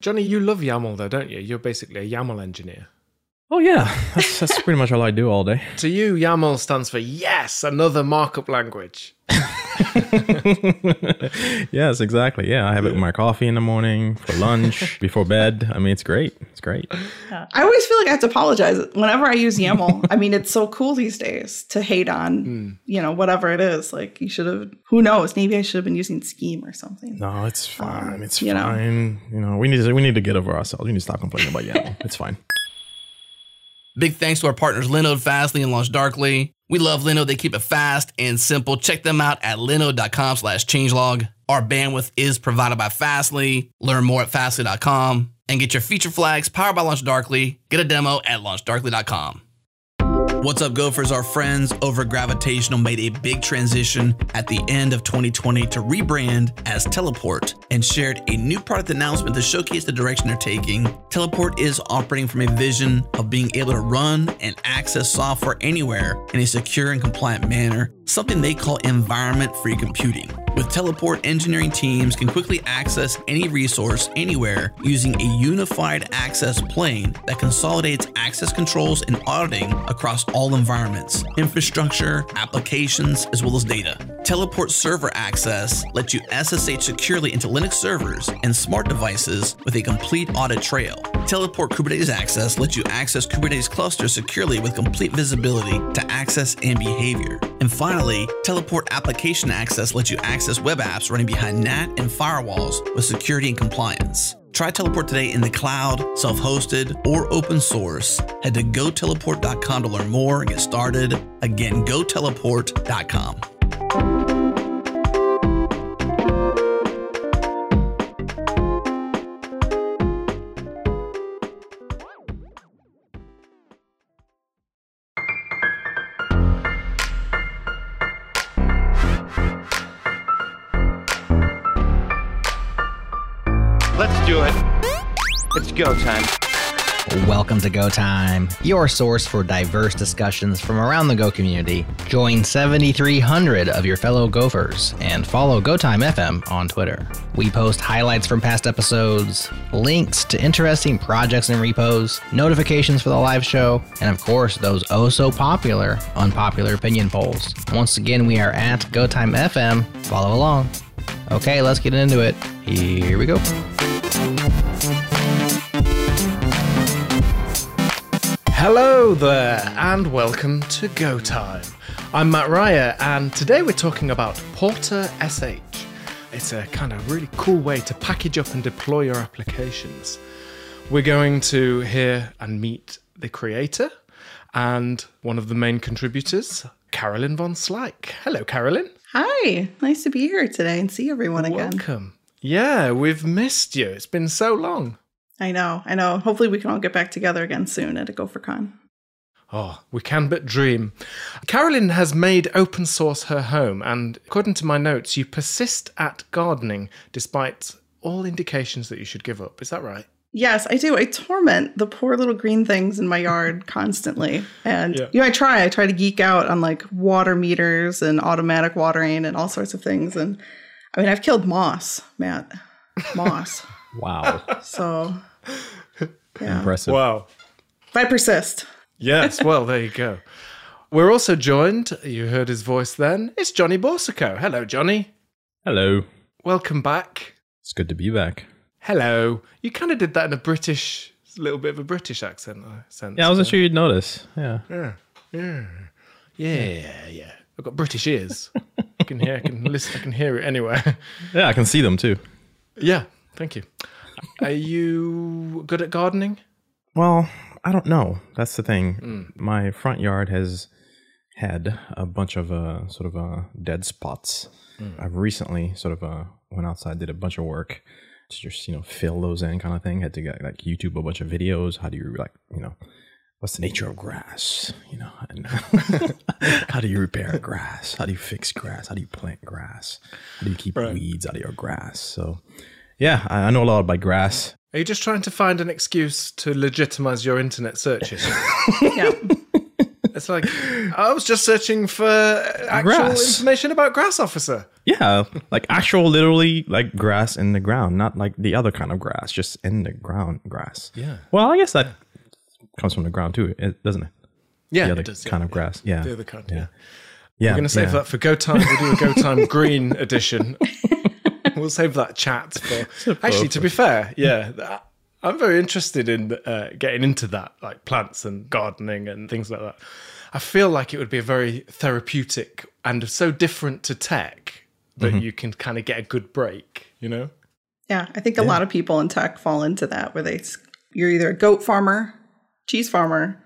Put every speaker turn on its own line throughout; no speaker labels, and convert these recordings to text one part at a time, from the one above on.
Johnny, you love YAML though, don't you? You're basically a YAML engineer.
Oh yeah, that's, that's pretty much all I do all day.
To you, YAML stands for yes, another markup language.
yes, exactly. Yeah, I have it with my coffee in the morning, for lunch, before bed. I mean, it's great. It's great.
I always feel like I have to apologize whenever I use YAML. I mean, it's so cool these days to hate on, hmm. you know, whatever it is. Like you should have. Who knows? Maybe I should have been using Scheme or something.
No, it's fine. Um, it's
you know.
fine. You know, we need to we need to get over ourselves. We need to stop complaining about YAML. It's fine.
Big thanks to our partners Linode, Fastly, and LaunchDarkly. We love Linode. They keep it fast and simple. Check them out at linode.com slash changelog. Our bandwidth is provided by Fastly. Learn more at fastly.com and get your feature flags powered by LaunchDarkly. Get a demo at launchdarkly.com. What's up, Gophers? Our friends over Gravitational made a big transition at the end of 2020 to rebrand as Teleport and shared a new product announcement to showcase the direction they're taking. Teleport is operating from a vision of being able to run and access software anywhere in a secure and compliant manner, something they call environment free computing. With Teleport, engineering teams can quickly access any resource anywhere using a unified access plane that consolidates access controls and auditing across all environments, infrastructure, applications, as well as data. Teleport server access lets you SSH securely into Linux servers and smart devices with a complete audit trail. Teleport Kubernetes access lets you access Kubernetes clusters securely with complete visibility to access and behavior. And finally, Teleport application access lets you access web apps running behind NAT and firewalls with security and compliance. Try Teleport today in the cloud, self hosted, or open source. Head to goteleport.com to learn more and get started. Again, goteleport.com.
Let's do it. It's go time.
Welcome to Go Time, your source for diverse discussions from around the Go community. Join 7,300 of your fellow Gophers and follow Go Time FM on Twitter. We post highlights from past episodes, links to interesting projects and repos, notifications for the live show, and of course, those oh so popular unpopular opinion polls. Once again, we are at Go Time FM. Follow along. Okay, let's get into it. Here we go.
Hello there, and welcome to Go Time. I'm Mat Ryer, and today we're talking about Porter SH. It's a kind of really cool way to package up and deploy your applications. We're going to hear and meet the creator and one of the main contributors, Carolyn Van Slyck. Hello, Carolyn.
Hi, nice to be here today and see everyone again.
Welcome. Yeah, we've missed you. It's been so long.
I know, I know. Hopefully, we can all get back together again soon at a GopherCon.
Oh, we can but dream. Carolyn has made open source her home, and according to my notes, you persist at gardening despite all indications that you should give up. Is that right?
Yes, I do. I torment the poor little green things in my yard constantly. And
Yeah.
you know, I try. I try to geek out on like water meters and automatic watering and all sorts of things. And I mean, I've killed moss, Matt. Moss.
Wow,
so yeah.
impressive.
Wow.
If I persist.
Yes, well, there you go. We're also joined, you heard his voice then, it's Johnny Boursiquot. Hello, Johnny.
Hello,
Welcome back.
it's good to be back.
Hello. You kind of did that in a British, a little bit of a British accent. I sense.
Yeah, I wasn't sure you'd notice. Yeah,
Yeah, yeah, yeah, yeah. I've got British ears. I can hear, I can listen, I can hear it anywhere.
yeah, I can see them too.
yeah, thank you. Are you good at gardening?
Well, I don't know. That's the thing. My front yard has had a bunch of uh, sort of uh, dead spots. I've recently sort of uh, went outside, did a bunch of work to just you know fill those in, kind of thing. Had to get like YouTube a bunch of videos. How do you like you know what's the nature of grass? You know, and how do you repair grass? How do you fix grass? How do you plant grass? How do you keep
Right.
weeds out of your grass? So yeah, I, I know a lot about grass.
Are you just trying to find an excuse to legitimize your internet searches?
Yeah.
It's like I was just searching for actual
Grass.
information about grass officer.
Yeah, like actual, literally, like grass in the ground, not like the other kind of grass, just in the ground grass.
Yeah.
Well, I guess that comes from the ground too, doesn't it?
Yeah,
the other
it does,
kind
yeah,
of grass. Yeah.
The other kind, yeah.
Yeah.
We're going to save
yeah.
that for Go Time. We'll do a Go Time Green edition. We'll save that chat for. Actually, to be fair, yeah, I'm very interested in uh, getting into that, like plants and gardening and things like that. I feel like it would be a very therapeutic and so different to tech that you can kind of get a good break, you know?
Yeah, I think a lot of people in tech fall into that where they you're either a goat farmer, cheese farmer,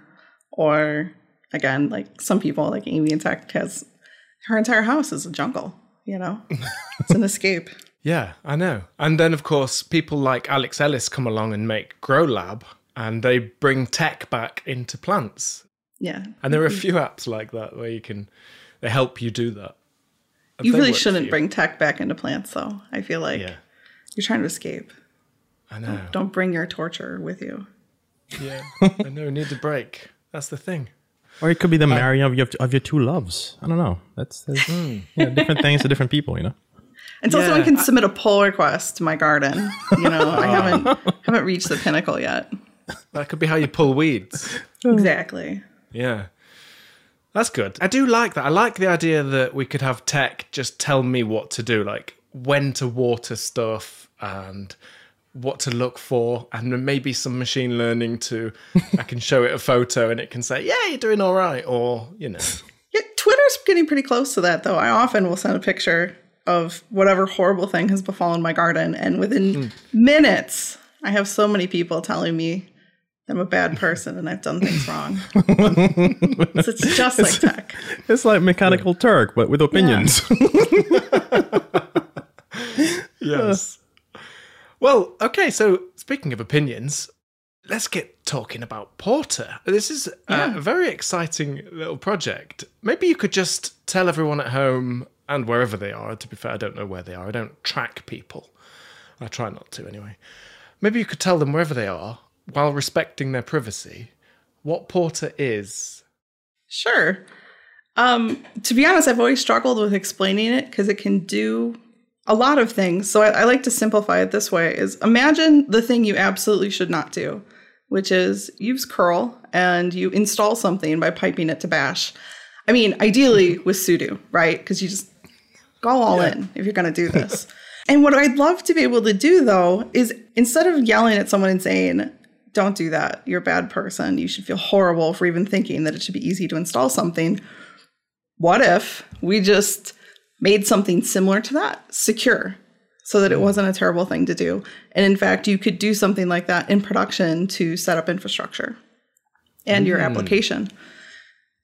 or again, like some people like Amy in tech has her entire house is a jungle, you know? it's an escape.
Yeah, I know. And then, of course, people like Alex Ellis come along and make Grow Lab, and they bring tech back into plants.
Yeah.
And there are a mm-hmm. few apps like that where you can, they help you do that. If
You really shouldn't
you.
bring tech back into plants though. I feel like
Yeah,
you're trying to escape.
I know.
Don't bring your torture with you.
Yeah, I know. Need a break. That's the thing.
Or it could be the uh, marrying of your of your two loves. I don't know. That's, that's hmm. yeah, different things to different people. You know.
Until
Yeah.
someone can submit a pull request to my garden. You know, I haven't haven't reached the pinnacle yet.
That could be how you pull weeds.
Exactly.
Yeah. That's good. I do like that. I like the idea that we could have tech just tell me what to do, like when to water stuff and what to look for, and maybe some machine learning to I can show it a photo and it can say, Yeah, you're doing all right, or you know.
Yeah, Twitter's getting pretty close to that, though. I often will send a picture of whatever horrible thing has befallen my garden, and within hmm. minutes, I have so many people telling me I'm a bad person and I've done things wrong. So it's just like tech.
It's like Mechanical Turk, but with opinions.
Yes. Well, okay, so speaking of opinions, let's get talking about Porter. This is
Yeah.
a very exciting little project. Maybe you could just tell everyone at home and wherever they are. To be fair, I don't know where they are. I don't track people. I try not to anyway. Maybe you could tell them wherever they are, while respecting their privacy, what Porter is.
Sure. Um, to be honest, I've always struggled with explaining it because it can do a lot of things. So I, I like to simplify it this way: is imagine the thing you absolutely should not do, which is use curl and you install something by piping it to bash. I mean, ideally with sudo, right? Because you just go all in if you're going to do this. and what I'd love to be able to do though is instead of yelling at someone and saying, don't do that, you're a bad person, you should feel horrible for even thinking that it should be easy to install something. What if we just made something similar to that secure so that it mm. wasn't a terrible thing to do? And in fact, you could do something like that in production to set up infrastructure and your mm. application.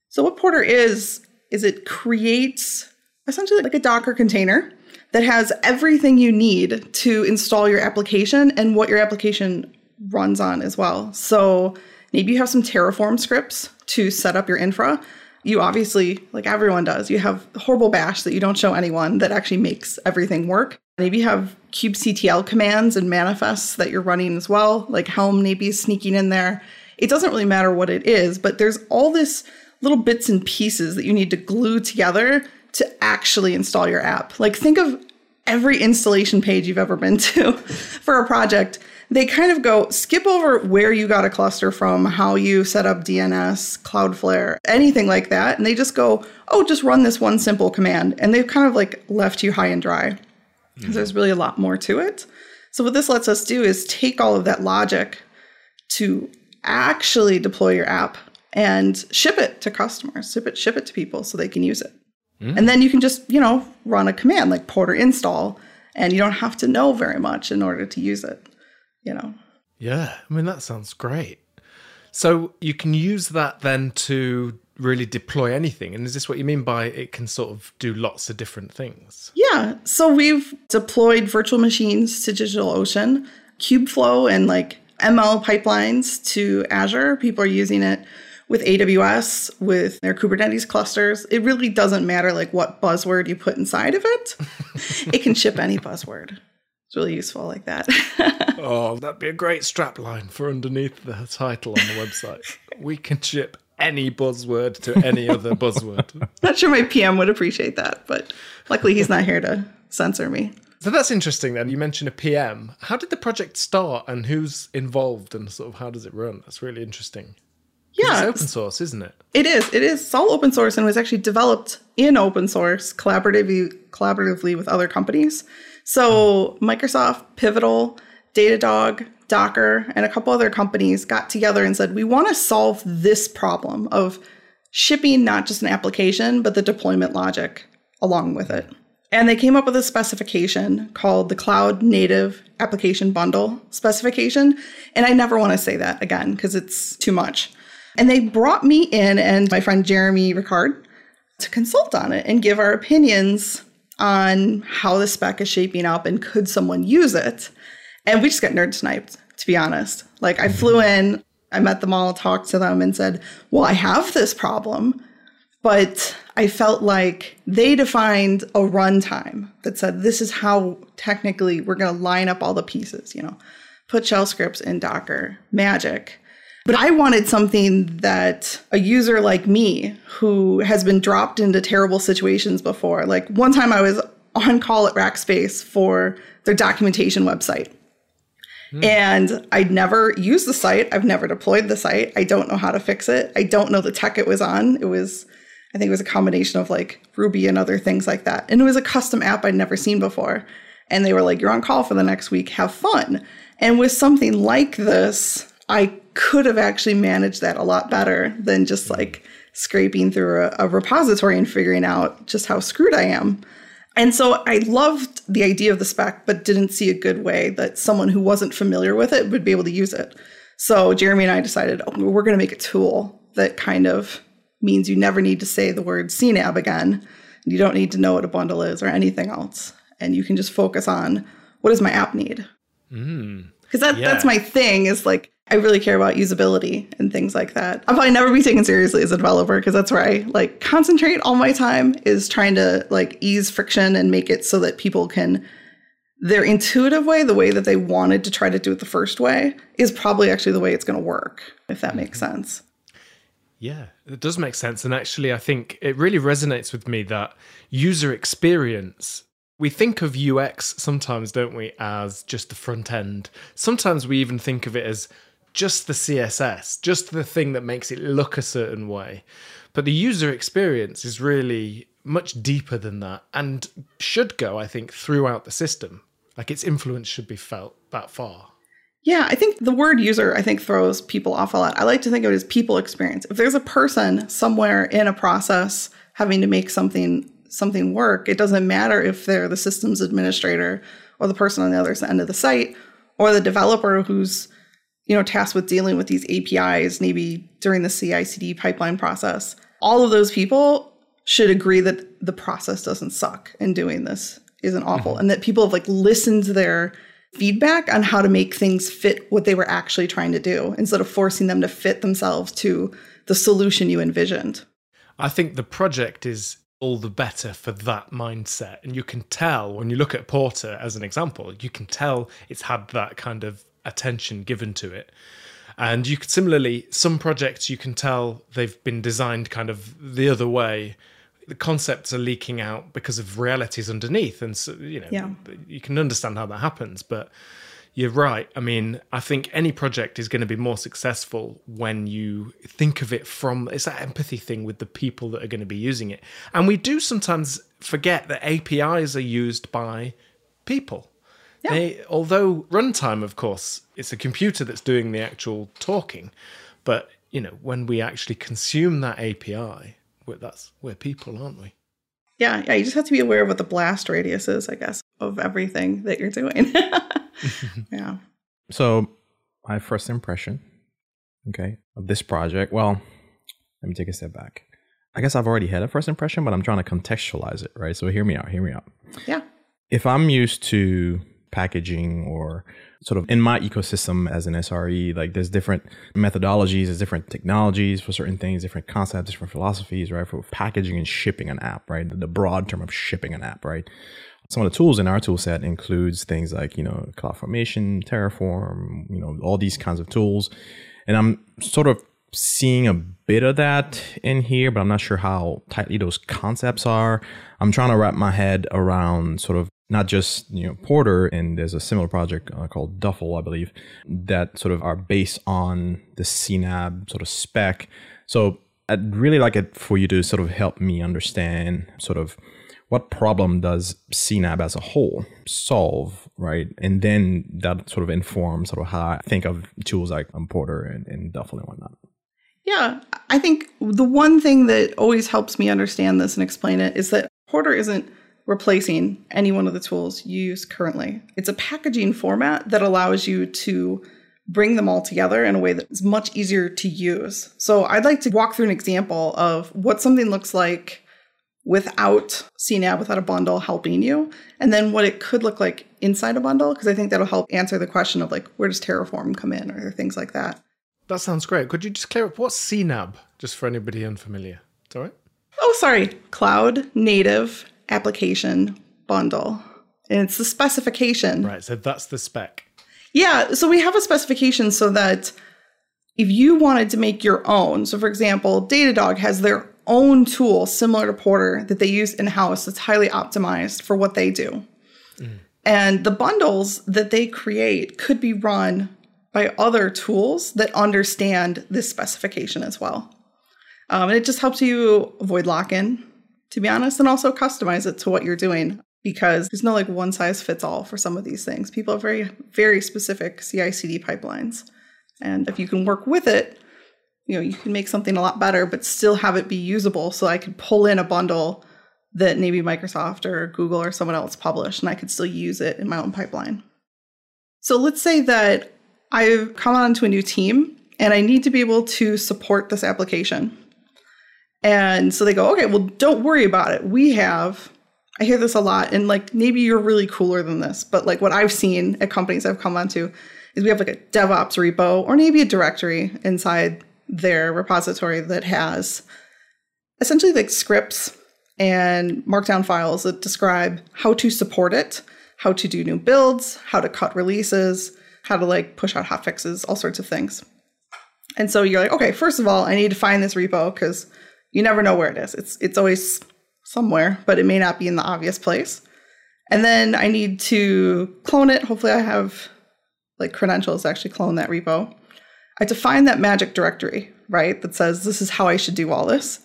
So what Porter is is it creates essentially like a Docker container that has everything you need to install your application and what your application runs on as well. So maybe you have some Terraform scripts to set up your infra. You obviously, like everyone does, you have horrible bash that you don't show anyone that actually makes everything work. Maybe you have kubectl commands and manifests that you're running as well, like Helm maybe is sneaking in there. It doesn't really matter what it is, but there's all this little bits and pieces that you need to glue together to actually install your app. Like think of every installation page you've ever been to for a project. They kind of go skip over where you got a cluster from, how you set up DNS, Cloudflare, anything like that. And they just go, oh, just run this one simple command. And they've kind of like left you high and dry because there's really a lot more to it. So, what this lets us do is take all of that logic to actually deploy your app and ship it to customers, ship it, ship it to people so they can use it. Mm. And then you can just, you know, run a command like porter install, and you don't have to know very much in order to use it, you know.
Yeah, I mean, that sounds great. So you can use that then to really deploy anything. And is this what you mean by it can sort of do lots of different things?
Yeah. So we've deployed virtual machines to DigitalOcean, Kubeflow, and like ML pipelines to Azure. People are using it with AWS, with their Kubernetes clusters. It really doesn't matter like what buzzword you put inside of it. it can ship any buzzword. It's really useful like that.
Oh, that'd be a great strap line for underneath the title on the website. we can ship any buzzword to any other buzzword.
Not sure my PM would appreciate that, but luckily he's not here to censor me.
So that's interesting then. You mentioned a PM. How did the project start and who's involved and sort of how does it run? That's really interesting.
Yeah,
It's open source, isn't it?
It is. It is. It's all open source and was actually developed in open source collaboratively, collaboratively with other companies. So Microsoft, Pivotal, Datadog, Docker, and a couple other companies got together and said, we want to solve this problem of shipping not just an application, but the deployment logic along with it. And they came up with a specification called the Cloud Native Application Bundle specification. And I never want to say that again because it's too much. And they brought me in and my friend Jeremy Rickard to consult on it and give our opinions on how the spec is shaping up and could someone use it. And we just got nerd sniped, to be honest. Like I flew mm-hmm. in, I met them all, talked to them, and said, Well, I have this problem. But I felt like they defined a runtime that said this is how technically we're going to line up all the pieces, you know, put shell scripts in Docker, magic. But I wanted something that a user like me who has been dropped into terrible situations before, like one time I was on call at Rackspace for their documentation website. Hmm. And I'd never used the site. I've never deployed the site. I don't know how to fix it. I don't know the tech it was on. It was, I think it was a combination of like Ruby and other things like that. And it was a custom app I'd never seen before. And they were like, you're on call for the next week. Have fun. And with something like this, I could have actually managed that a lot better than just mm-hmm. like scraping through a, a repository and figuring out just how screwed I am. And so I loved the idea of the spec, but didn't see a good way that someone who wasn't familiar with it would be able to use it. So Jeremy and I decided oh, we're going to make a tool that kind of means you never need to say the word CNAB again. You don't need to know what a bundle is or anything else. And you can just focus on what does my app need? Mm. Because that,
Yeah.
that's my thing is like, I really care about usability and things like that. I'll probably never be taken seriously as a developer because that's where I like concentrate all my time is trying to like ease friction and make it so that people can their intuitive way, the way that they wanted to try to do it the first way, is probably actually the way it's going to work, if that makes mm-hmm. sense.
Yeah, it does make sense. And actually, I think it really resonates with me that user experience. We think of UX sometimes, don't we, as just the front end. Sometimes we even think of it as just the CSS, just the thing that makes it look a certain way. But the user experience is really much deeper than that and should go, I think, throughout the system. Like its influence should be felt that far.
Yeah, I think the word user, I think, throws people off a lot. I like to think of it as people experience. If there's a person somewhere in a process having to make something something work, it doesn't matter if they're the systems administrator or the person on the other end of the site or the developer who's you know tasked with dealing with these APIs maybe during the CI/CD pipeline process. All of those people should agree that the process doesn't suck and doing this isn't awful mm-hmm. and that people have like listened to their feedback on how to make things fit what they were actually trying to do instead of forcing them to fit themselves to the solution you envisioned.
I think the project is all the better for that mindset. And you can tell when you look at Porter as an example, you can tell it's had that kind of attention given to it. And you could similarly, some projects you can tell they've been designed kind of the other way. The concepts are leaking out because of realities underneath. And so, you know,
Yeah.
you can understand how that happens. But you're right. I mean, I think any project is going to be more successful when you think of it from it's that empathy thing with the people that are going to be using it. And we do sometimes forget that APIs are used by people. They, although runtime, of course, it's a computer that's doing the actual talking, but you know, when we actually consume that API, we're, that's we're people, aren't we?
Yeah, yeah, you just have to be aware of what the blast radius is, I guess, of everything that you're doing. yeah.
So, my first impression, okay, of this project. Well, let me take a step back. I guess I've already had a first impression, but I'm trying to contextualize it, right? So, hear me out. Hear me out.
Yeah.
If I'm used to packaging or sort of in my ecosystem as an SRE, like there's different methodologies, there's different technologies for certain things, different concepts, different philosophies, right? For packaging and shipping an app, right? The broad term of shipping an app, right? Some of the tools in our tool set includes things like, you know, CloudFormation, Terraform, you know, all these kinds of tools. And I'm sort of seeing a bit of that in here, but I'm not sure how tightly those concepts are. I'm trying to wrap my head around sort of not just you know Porter, and there's a similar project uh, called Duffle, I believe, that sort of are based on the CNAB sort of spec. So I'd really like it for you to sort of help me understand sort of what problem does CNAB as a whole solve, right? And then that sort of informs sort of how I think of tools like um, Porter and, and Duffle and whatnot.
Yeah, I think the one thing that always helps me understand this and explain it is that Porter isn't replacing any one of the tools you use currently. It's a packaging format that allows you to bring them all together in a way that is much easier to use. So I'd like to walk through an example of what something looks like without CNAB, without a bundle helping you, and then what it could look like inside a bundle, because I think that'll help answer the question of like, where does Terraform come in or things like that.
That sounds great. Could you just clear up what's CNAB, just for anybody unfamiliar? It's all right.
Oh, sorry. Cloud Native Application Bundle. And it's the specification.
Right. So that's the spec.
Yeah. So we have a specification so that if you wanted to make your own, so for example, Datadog has their own tool similar to Porter that they use in house that's highly optimized for what they do. Mm. And the bundles that they create could be run by other tools that understand this specification as well. Um, and it just helps you avoid lock in, to be honest, and also customize it to what you're doing because there's no like one size fits all for some of these things. People have very, very specific CI CD pipelines. And if you can work with it, you know, you can make something a lot better, but still have it be usable. So I could pull in a bundle that maybe Microsoft or Google or someone else published, and I could still use it in my own pipeline. So let's say that I've come onto a new team and I need to be able to support this application. And so they go, okay, well, don't worry about it. We have, I hear this a lot, and like maybe you're really cooler than this, but like what I've seen at companies I've come onto is we have like a DevOps repo or maybe a directory inside their repository that has essentially like scripts and markdown files that describe how to support it, how to do new builds, how to cut releases, how to like push out hot fixes, all sorts of things. And so you're like, okay, first of all, I need to find this repo because you never know where it is. It's it's always somewhere, but it may not be in the obvious place. And then I need to clone it. Hopefully I have like credentials to actually clone that repo. I define that magic directory, right? That says this is how I should do all this.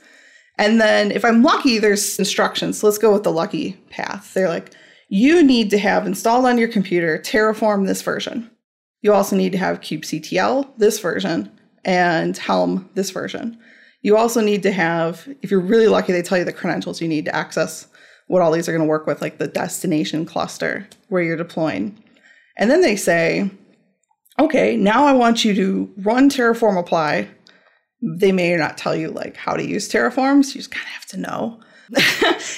And then if I'm lucky, there's instructions. So let's go with the lucky path. They're like, you need to have installed on your computer Terraform this version. You also need to have kubectl this version and Helm this version. You also need to have, if you're really lucky, they tell you the credentials you need to access what all these are going to work with, like the destination cluster where you're deploying. And then they say, okay, now I want you to run Terraform apply. They may not tell you like how to use Terraform, so you just kind of have to know.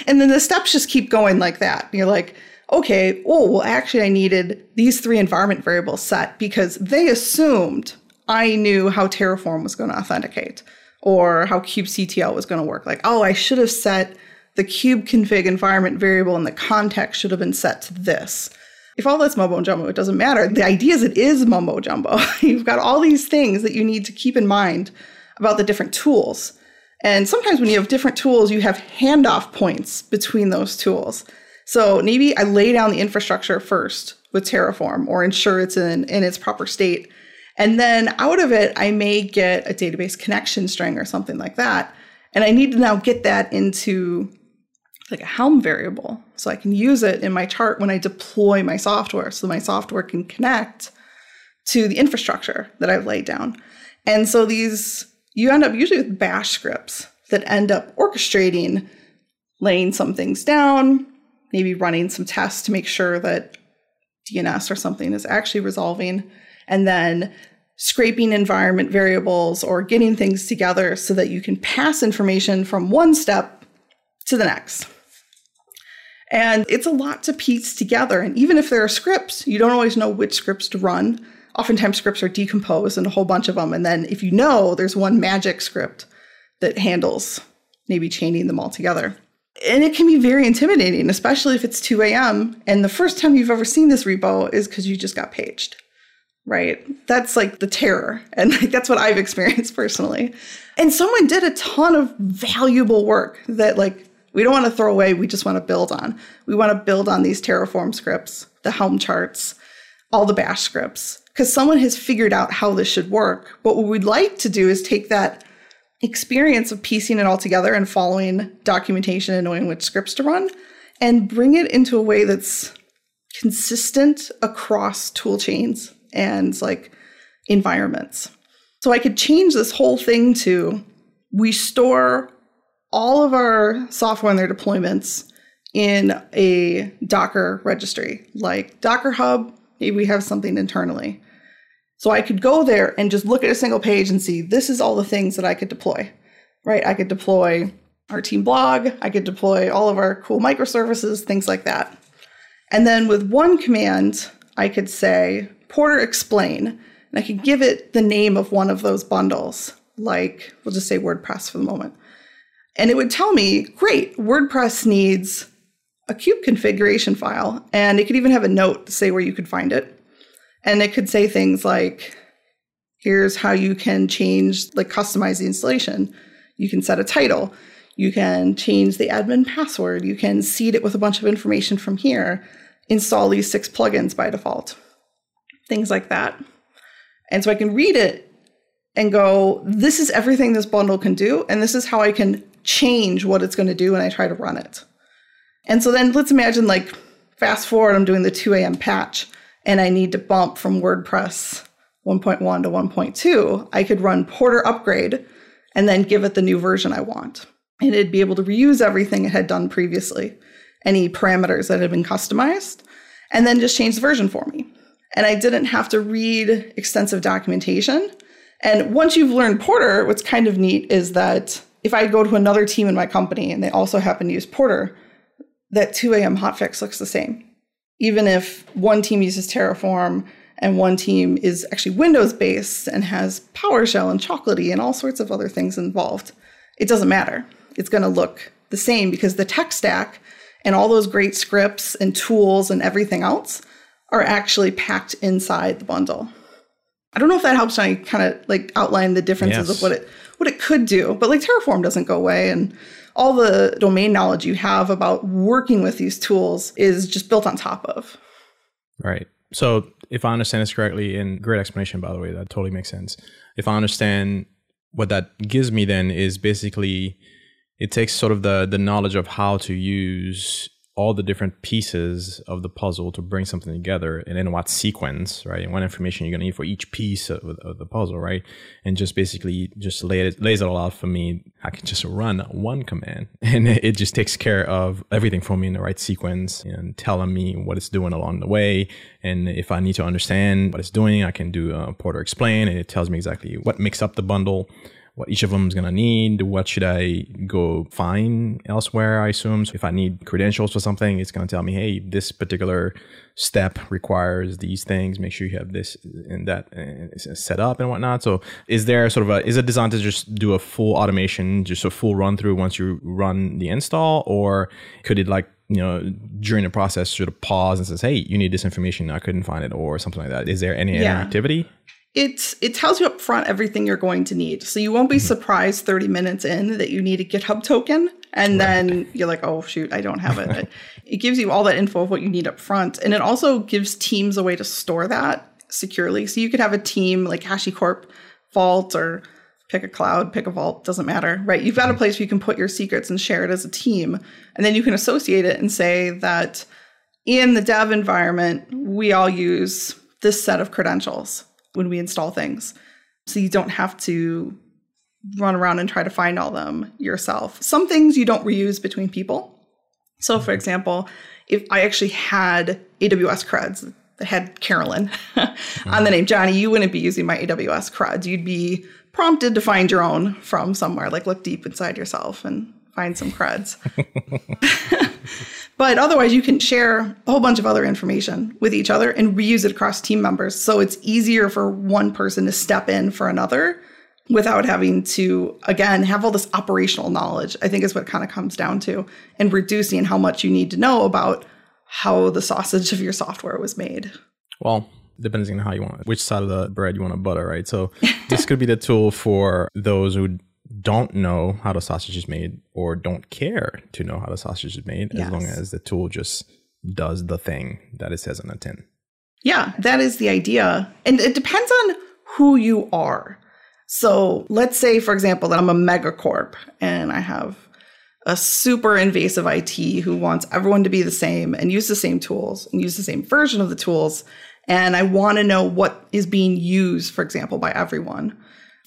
and then the steps just keep going like that. You're like, okay, oh, well, actually, I needed these three environment variables set because they assumed I knew how Terraform was going to authenticate or how kubectl was going to work. Like, oh, I should have set the kubeconfig environment variable and the context should have been set to this if all that's mumbo jumbo, it doesn't matter. The idea is it is mumbo jumbo. You've got all these things that you need to keep in mind about the different tools. And sometimes when you have different tools, you have handoff points between those tools. So maybe I lay down the infrastructure first with Terraform or ensure it's in, in its proper state. And then out of it, I may get a database connection string or something like that. And I need to now get that into like a Helm variable. So I can use it in my chart when I deploy my software so my software can connect to the infrastructure that I've laid down. And so these, you end up usually with bash scripts that end up orchestrating laying some things down, maybe running some tests to make sure that DNS or something is actually resolving, and then scraping environment variables or getting things together so that you can pass information from one step to the next. And it's a lot to piece together. And even if there are scripts, you don't always know which scripts to run. Oftentimes, scripts are decomposed and a whole bunch of them. And then if you know, there's one magic script that handles maybe chaining them all together. And it can be very intimidating, especially if it's 2 a.m. and the first time you've ever seen this repo is because you just got paged. Right? That's like the terror. And like, that's what I've experienced personally. And someone did a ton of valuable work that like we don't want to throw away, we just want to build on. We want to build on these Terraform scripts, the Helm charts, all the bash scripts, because someone has figured out how this should work. But what we'd like to do is take that experience of piecing it all together and following documentation and knowing which scripts to run and bring it into a way that's consistent across tool chains and like environments. So I could change this whole thing to we store all of our software and their deployments in a Docker registry, like Docker Hub. Maybe we have something internally. So I could go there and just look at a single page and see this is all the things that I could deploy, right? I could deploy our team blog, I could deploy all of our cool microservices, things like that. And then with one command, I could say Porter explain, and I could give it the name of one of those bundles, like we'll just say WordPress for the moment. And it would tell me, great, WordPress needs a cube configuration file. And it could even have a note to say where you could find it. And it could say things like, here's how you can change, like customize the installation. You can set a title. You can change the admin password. You can seed it with a bunch of information from here. Install these six plugins by default. Things like that. And so I can read it and go, this is everything this bundle can do. And this is how I can change what it's going to do when I try to run it. And so then let's imagine like fast forward, I'm doing the 2 a.m. patch and I need to bump from WordPress 1.1 to 1.2. I could run Porter upgrade and then give it the new version I want. And it'd be able to reuse everything it had done previously, any parameters that had been customized, and then just change the version for me. And I didn't have to read extensive documentation. And once you've learned Porter, what's kind of neat is that if I go to another team in my company and they also happen to use Porter, that 2 a.m. hotfix looks the same. Even if one team uses Terraform and one team is actually Windows based and has PowerShell and Chocolatey and all sorts of other things involved, it doesn't matter. It's going to look the same because the tech stack and all those great scripts and tools and everything else are actually packed inside the bundle. I don't know if that helps I kind of like outline the differences
Yes.
of what it what it could do, but like Terraform doesn't go away and all the domain knowledge you have about working with these tools is just built on top of.
Right. So if I understand this correctly, and great explanation by the way, that totally makes sense. If I understand what that gives me then is basically it takes sort of the the knowledge of how to use all the different pieces of the puzzle to bring something together and in what sequence right? And what information you're going to need for each piece of, of the puzzle right? And just basically just lay it, lays it all out for me. I can just run one command and it just takes care of everything for me in the right sequence and telling me what it's doing along the way. And if i need to understand what it's doing i can do a porter explain and it tells me exactly what makes up the bundle what each of them is going to need. What should I go find elsewhere? I assume. So if I need credentials for something, it's going to tell me, hey, this particular step requires these things. Make sure you have this and that uh, set up and whatnot. So is there sort of a is it designed to just do a full automation, just a full run through once you run the install, or could it like you know during the process sort of pause and says, hey, you need this information, I couldn't find it, or something like that? Is there any
Yeah.
interactivity?
It it tells you up front everything you're going to need. So you won't be mm-hmm. surprised 30 minutes in that you need a GitHub token and then you're like, "Oh shoot, I don't have it." it gives you all that info of what you need up front and it also gives teams a way to store that securely. So you could have a team like HashiCorp Vault or pick a cloud, pick a vault, doesn't matter, right? You've got a mm-hmm. place where you can put your secrets and share it as a team. And then you can associate it and say that in the dev environment, we all use this set of credentials when we install things. So you don't have to run around and try to find all them yourself. Some things you don't reuse between people. So, for mm-hmm. example, if I actually had AWS creds that had Carolyn on the mm-hmm. name Johnny, you wouldn't be using my AWS creds. You'd be prompted to find your own from somewhere, like look deep inside yourself and find some creds. But otherwise, you can share a whole bunch of other information with each other and reuse it across team members. So it's easier for one person to step in for another without having to, again, have all this operational knowledge, I think is what kind of comes down to, and reducing how much you need to know about how the sausage of your software was made.
Well, depending on how you want, it, which side of the bread you want to butter, right? So this could be the tool for those who don't know how the sausage is made or don't care to know how the sausage is made, as long as the tool just does the thing that it says on the tin.
Yeah, that is the idea. And it depends on who you are. So let's say, for example, that I'm a megacorp and I have a super invasive IT who wants everyone to be the same and use the same tools and use the same version of the tools. And I want to know what is being used, for example, by everyone.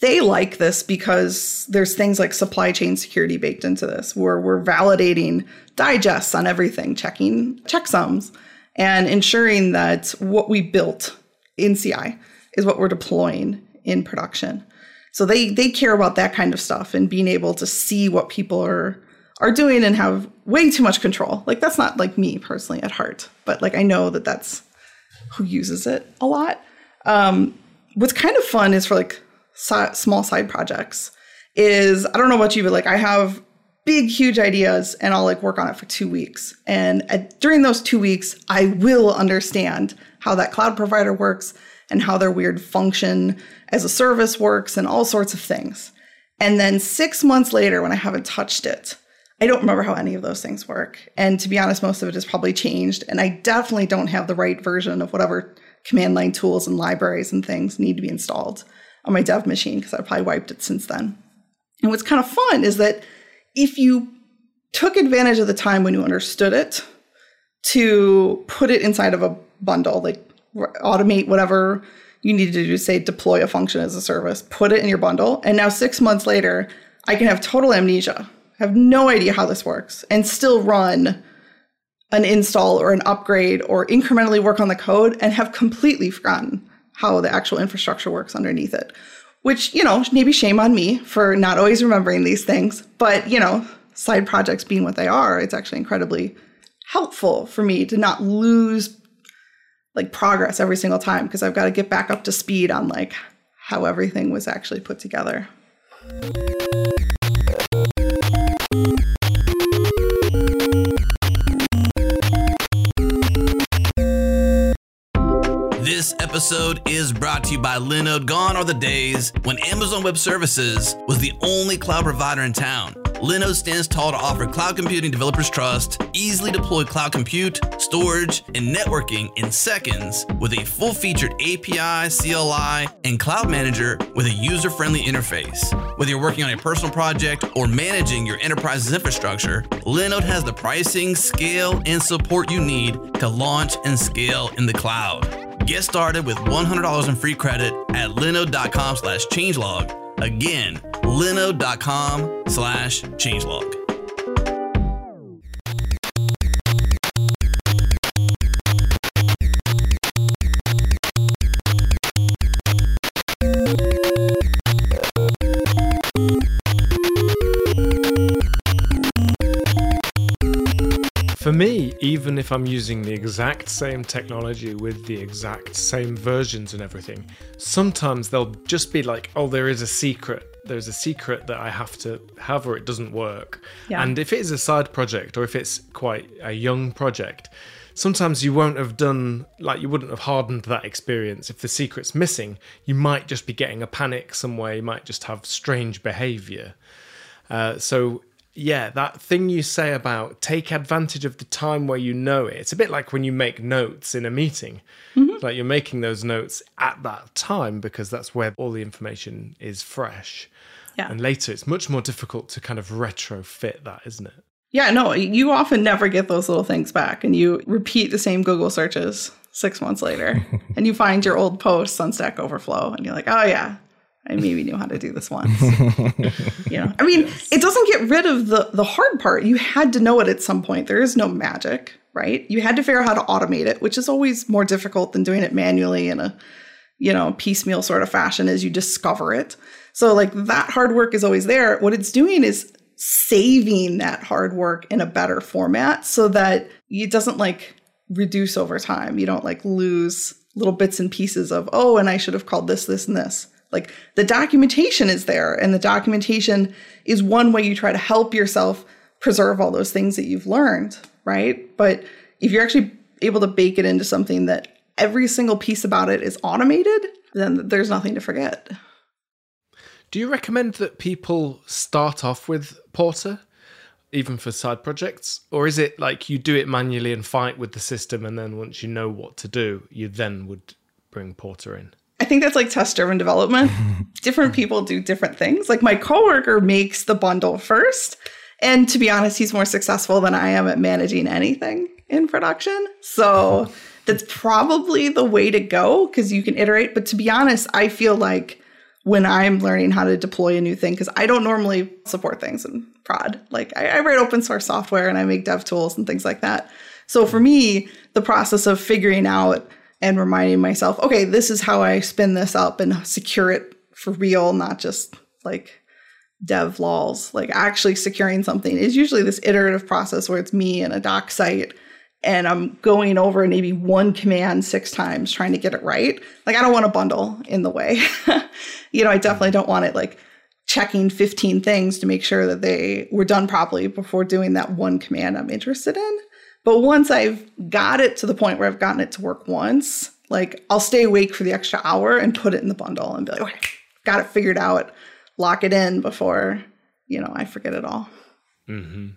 They like this because there's things like supply chain security baked into this, where we're validating digests on everything, checking checksums, and ensuring that what we built in CI is what we're deploying in production. So they they care about that kind of stuff and being able to see what people are are doing and have way too much control. Like that's not like me personally at heart, but like I know that that's who uses it a lot. Um, what's kind of fun is for like small side projects. Is I don't know about you, but like I have big huge ideas and I'll like work on it for two weeks. And at, during those two weeks, I will understand how that cloud provider works and how their weird function as a service works and all sorts of things. And then six months later, when I haven't touched it, I don't remember how any of those things work. And to be honest, most of it has probably changed. And I definitely don't have the right version of whatever command line tools and libraries and things need to be installed on my dev machine because I probably wiped it since then. And what's kind of fun is that if you took advantage of the time when you understood it to put it inside of a bundle, like automate whatever you needed to do, say deploy a function as a service, put it in your bundle. And now, six months later, I can have total amnesia, have no idea how this works, and still run an install or an upgrade or incrementally work on the code and have completely forgotten how the actual infrastructure works underneath it. Which, you know, maybe shame on me for not always remembering these things, but, you know, side projects being what they are, it's actually incredibly helpful for me to not lose like progress every single time because I've got to get back up to speed on like how everything was actually put together.
Episode is brought to you by Linode. Gone are the days when Amazon Web Services was the only cloud provider in town. Linode stands tall to offer cloud computing developers trust, easily deploy cloud compute, storage, and networking in seconds with a full featured API, CLI, and cloud manager with a user friendly interface. Whether you're working on a personal project or managing your enterprise's infrastructure, Linode has the pricing, scale, and support you need to launch and scale in the cloud. Get started with $100 in free credit at linode.com slash changelog. Again, linode.com slash changelog.
For me, even if I'm using the exact same technology with the exact same versions and everything, sometimes they'll just be like, oh, there is a secret. There's a secret that I have to have or it doesn't work.
Yeah.
And if it is a side project or if it's quite a young project, sometimes you won't have done, like, you wouldn't have hardened that experience. If the secret's missing, you might just be getting a panic somewhere. You might just have strange behavior. Uh, so yeah, that thing you say about take advantage of the time where you know it. It's a bit like when you make notes in a meeting. Mm-hmm. Like you're making those notes at that time because that's where all the information is fresh.
Yeah.
And later it's much more difficult to kind of retrofit that, isn't it?
Yeah, no, you often never get those little things back and you repeat the same Google searches six months later and you find your old posts on Stack Overflow and you're like, oh yeah, I maybe knew how to do this once. you know, I mean, it doesn't get rid of the the hard part. You had to know it at some point. There is no magic, right? You had to figure out how to automate it, which is always more difficult than doing it manually in a you know piecemeal sort of fashion as you discover it. So like that hard work is always there. What it's doing is saving that hard work in a better format so that it doesn't like reduce over time. You don't like lose little bits and pieces of, oh, and I should have called this, this, and this. Like the documentation is there, and the documentation is one way you try to help yourself preserve all those things that you've learned, right? But if you're actually able to bake it into something that every single piece about it is automated, then there's nothing to forget.
Do you recommend that people start off with Porter, even for side projects? Or is it like you do it manually and fight with the system, and then once you know what to do, you then would bring Porter in?
I think that's like test driven development. different people do different things. Like my coworker makes the bundle first. And to be honest, he's more successful than I am at managing anything in production. So that's probably the way to go because you can iterate. But to be honest, I feel like when I'm learning how to deploy a new thing, because I don't normally support things in prod. Like I, I write open source software and I make dev tools and things like that. So for me, the process of figuring out and reminding myself, okay, this is how I spin this up and secure it for real, not just like dev lols. Like actually securing something is usually this iterative process where it's me and a doc site and I'm going over maybe one command six times trying to get it right. Like I don't want a bundle in the way. you know, I definitely don't want it like checking 15 things to make sure that they were done properly before doing that one command I'm interested in. But once I've got it to the point where I've gotten it to work once, like I'll stay awake for the extra hour and put it in the bundle and be like, okay, got it figured out, lock it in before, you know, I forget it all.
Mm-hmm.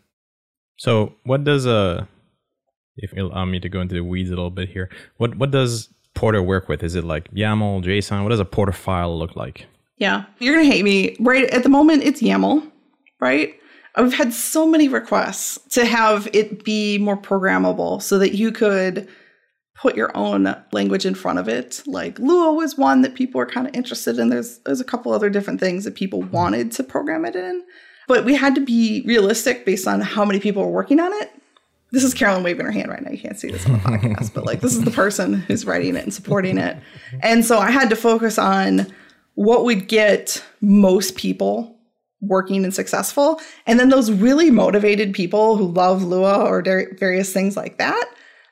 So, what does a if you allow me to go into the weeds a little bit here, what what does Porter work with? Is it like YAML, JSON? What does a Porter file look like?
Yeah, you're gonna hate me. Right at the moment, it's YAML, right? I've had so many requests to have it be more programmable so that you could put your own language in front of it. Like Lua was one that people were kind of interested in. There's there's a couple other different things that people wanted to program it in. But we had to be realistic based on how many people were working on it. This is Carolyn waving her hand right now. You can't see this on the podcast, but like this is the person who's writing it and supporting it. And so I had to focus on what would get most people working and successful. And then those really motivated people who love Lua or various things like that,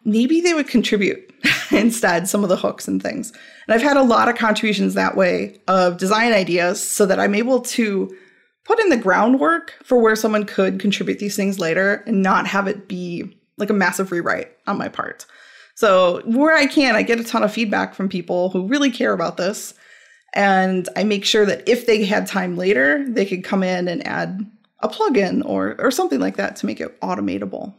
maybe they would contribute instead some of the hooks and things. And I've had a lot of contributions that way of design ideas so that I'm able to put in the groundwork for where someone could contribute these things later and not have it be like a massive rewrite on my part. So, where I can, I get a ton of feedback from people who really care about this and I make sure that if they had time later, they could come in and add a plugin or or something like that to make it automatable.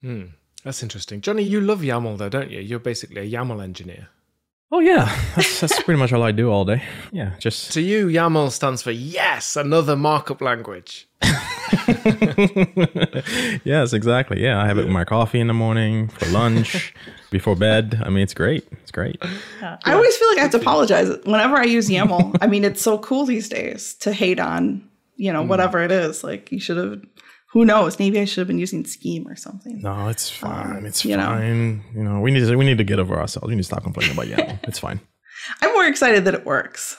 Hmm. That's interesting. Johnny, you love YAML though, don't you? You're basically a YAML engineer.
Oh yeah, that's that's pretty much all I do all day. Yeah, just
to you, YAML stands for yes, another markup language.
yes, exactly. Yeah, I have it with my coffee in the morning for lunch, before bed. I mean, it's great. It's great.
Yeah. I always feel like I have to apologize whenever I use YAML. I mean, it's so cool these days to hate on, you know, whatever it is. Like you should have who knows? Maybe I should have been using Scheme or something.
No, it's fine. Um, it's you fine. Know. You know, we need to we need to get over ourselves. We need to stop complaining about YAML. it's fine.
I'm more excited that it works.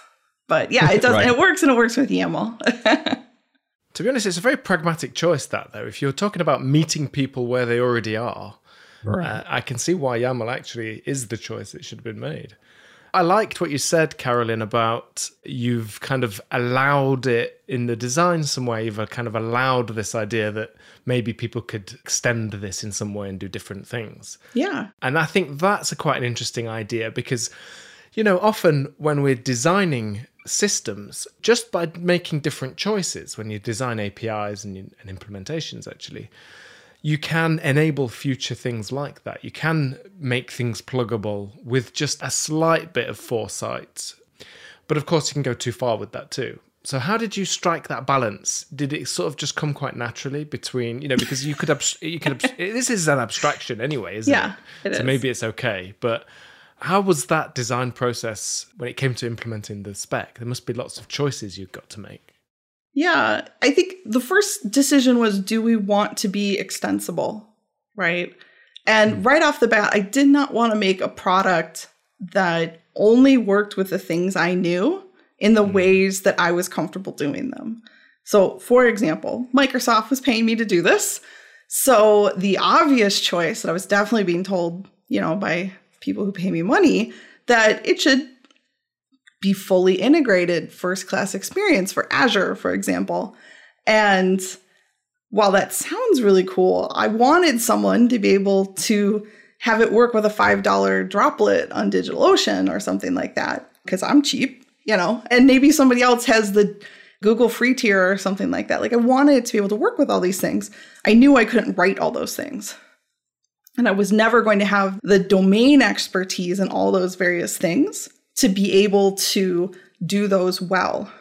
But yeah, it does. right. It works and it works with YAML.
To be honest, it's a very pragmatic choice. That though, if you're talking about meeting people where they already are, right. uh, I can see why YAML actually is the choice that should have been made. I liked what you said, Carolyn, about you've kind of allowed it in the design some way. You've kind of allowed this idea that maybe people could extend this in some way and do different things.
Yeah.
And I think that's a quite an interesting idea because, you know, often when we're designing systems, just by making different choices, when you design APIs and, and implementations, actually, you can enable future things like that. You can make things pluggable with just a slight bit of foresight. But of course, you can go too far with that too. So, how did you strike that balance? Did it sort of just come quite naturally between, you know, because you could, abs- you could, abs- this is an abstraction anyway, isn't
yeah,
it?
it
so
is.
maybe it's okay. But how was that design process when it came to implementing the spec? There must be lots of choices you've got to make.
Yeah, I think the first decision was do we want to be extensible, right? And mm. right off the bat, I did not want to make a product that only worked with the things I knew in the mm. ways that I was comfortable doing them. So, for example, Microsoft was paying me to do this. So, the obvious choice that I was definitely being told, you know, by people who pay me money that it should be fully integrated first class experience for Azure, for example. And while that sounds really cool, I wanted someone to be able to have it work with a $5 droplet on DigitalOcean or something like that because I'm cheap, you know, and maybe somebody else has the Google free tier or something like that. Like I wanted to be able to work with all these things. I knew I couldn't write all those things. And I was never going to have the domain expertise and all those various things to be able to do those well.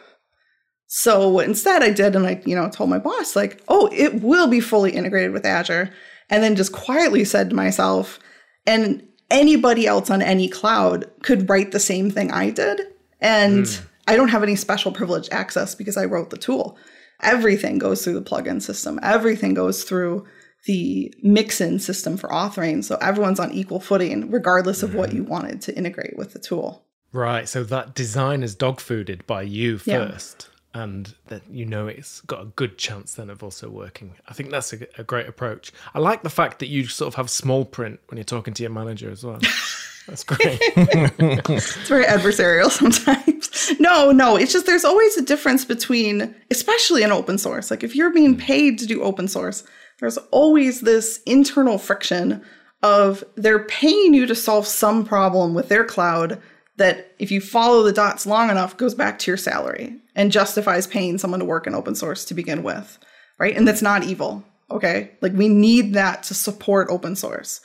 So what instead I did, and I, you know, told my boss, like, oh, it will be fully integrated with Azure. And then just quietly said to myself, and anybody else on any cloud could write the same thing I did. And mm. I don't have any special privileged access because I wrote the tool. Everything goes through the plugin system. Everything goes through the mix-in system for authoring. So everyone's on equal footing, regardless of what mm-hmm. you wanted to integrate with the tool.
Right. So that design is dog fooded by you first. Yeah and that you know it's got a good chance then of also working. I think that's a, a, great approach. I like the fact that you sort of have small print when you're talking to your manager as well. That's great.
it's very adversarial sometimes. No, no, it's just there's always a difference between, especially in open source. Like if you're being paid to do open source, there's always this internal friction of they're paying you to solve some problem with their cloud that if you follow the dots long enough goes back to your salary and justifies paying someone to work in open source to begin with, right? And that's not evil, okay? Like we need that to support open source.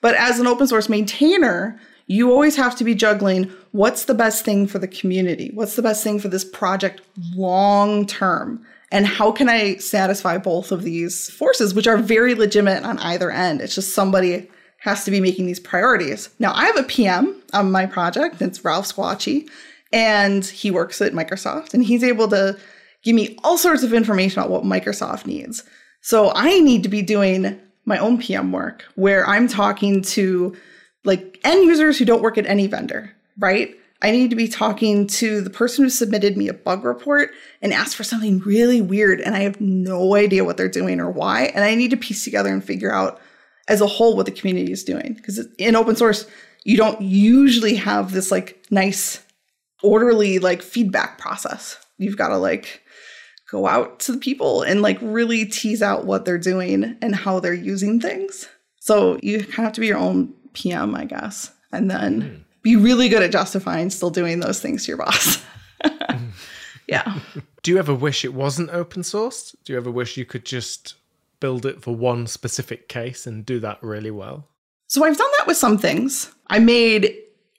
But as an open source maintainer, you always have to be juggling what's the best thing for the community? What's the best thing for this project long term? And how can I satisfy both of these forces, which are very legitimate on either end? It's just somebody has to be making these priorities. Now, I have a PM on my project, it's Ralph Squillace, and he works at Microsoft, and he's able to give me all sorts of information about what Microsoft needs. So I need to be doing my own PM work where I'm talking to like end users who don't work at any vendor, right? I need to be talking to the person who submitted me a bug report and asked for something really weird, and I have no idea what they're doing or why. And I need to piece together and figure out as a whole what the community is doing. Because in open source, you don't usually have this like nice, orderly like feedback process. You've got to like go out to the people and like really tease out what they're doing and how they're using things. So you kind of have to be your own PM, I guess, and then mm. Be really good at justifying still doing those things to your boss. yeah.
Do you ever wish it wasn't open sourced? Do you ever wish you could just build it for one specific case and do that really well?
So I've done that with some things. I made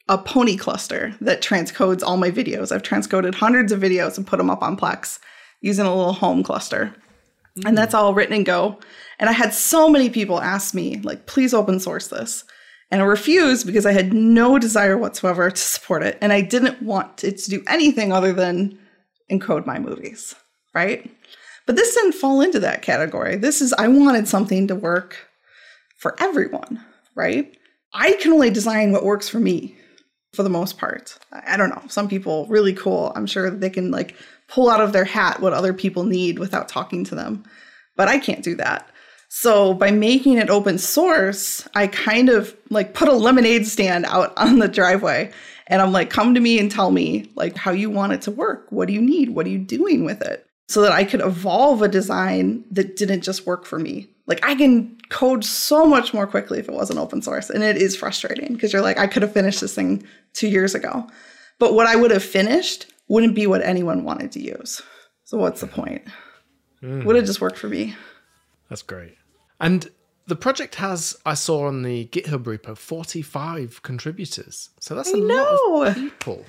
a pony cluster that transcodes all my videos. I've transcoded hundreds of videos and put them up on Plex using a little home cluster. Mm. And that's all written in Go. And I had so many people ask me, like, please open source this. And I refused because I had no desire whatsoever to support it. And I didn't want it to do anything other than encode my movies, right? But this didn't fall into that category. This is, I wanted something to work for everyone, right? I can only design what works for me for the most part. I don't know. Some people really cool. I'm sure they can like pull out of their hat what other people need without talking to them. But I can't do that. So by making it open source, I kind of like put a lemonade stand out on the driveway and I'm like, come to me and tell me like how you want it to work. What do you need? What are you doing with it? so that I could evolve a design that didn't just work for me. Like I can code so much more quickly if it wasn't open source. And it is frustrating because you're like, I could have finished this thing two years ago. But what I would have finished wouldn't be what anyone wanted to use. So what's the point? Mm. Would have just worked for me.
That's great. And the project has, I saw on the GitHub repo, 45 contributors. So that's a lot of people.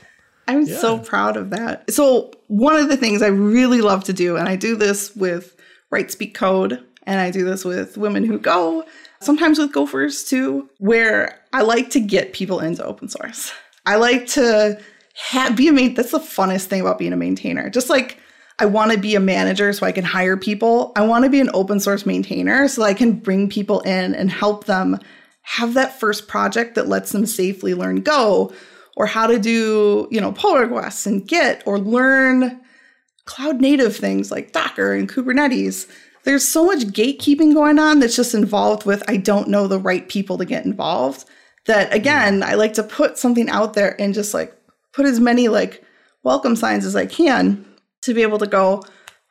I'm yeah. so proud of that. So, one of the things I really love to do, and I do this with Write Speak Code, and I do this with Women Who Go, sometimes with Gophers too, where I like to get people into open source. I like to have, be a main. That's the funnest thing about being a maintainer. Just like I want to be a manager so I can hire people, I want to be an open source maintainer so I can bring people in and help them have that first project that lets them safely learn Go or how to do, you know, pull requests and Git or learn cloud native things like Docker and Kubernetes. There's so much gatekeeping going on that's just involved with I don't know the right people to get involved. That again, I like to put something out there and just like put as many like welcome signs as I can to be able to go,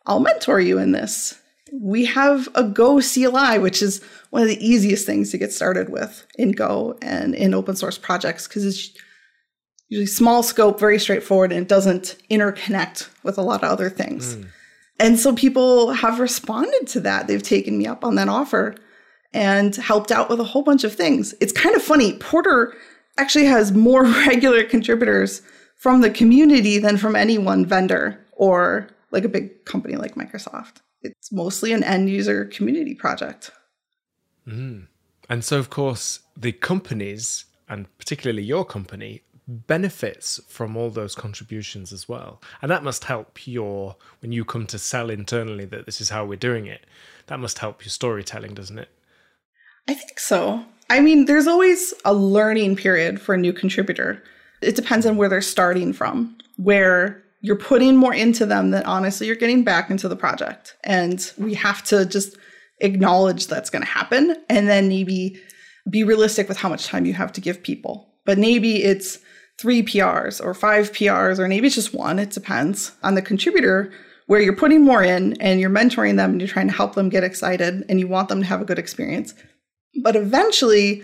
I'll mentor you in this. we have a Go CLI, which is one of the easiest things to get started with in Go and in open source projects because it's usually small scope, very straightforward, and it doesn't interconnect with a lot of other things. Hmm. And so people have responded to that. They've taken me up on that offer and helped out with a whole bunch of things. It's kind of funny. Porter actually has more regular contributors from the community than from any one vendor or like a big company like Microsoft. It's mostly an end user community project. Mm.
And so, of course, the companies, and particularly your company, benefits from all those contributions as well. And that must help your, when you come to sell internally that this is how we're doing it, that must help your storytelling, doesn't it?
I think so. I mean, there's always a learning period for a new contributor. It depends on where they're starting from, where you're putting more into them than honestly you're getting back into the project. And we have to just acknowledge that's going to happen and then maybe be realistic with how much time you have to give people. But maybe it's three PRs or five PRs, or maybe it's just one. It depends on the contributor where you're putting more in and you're mentoring them and you're trying to help them get excited and you want them to have a good experience. But eventually,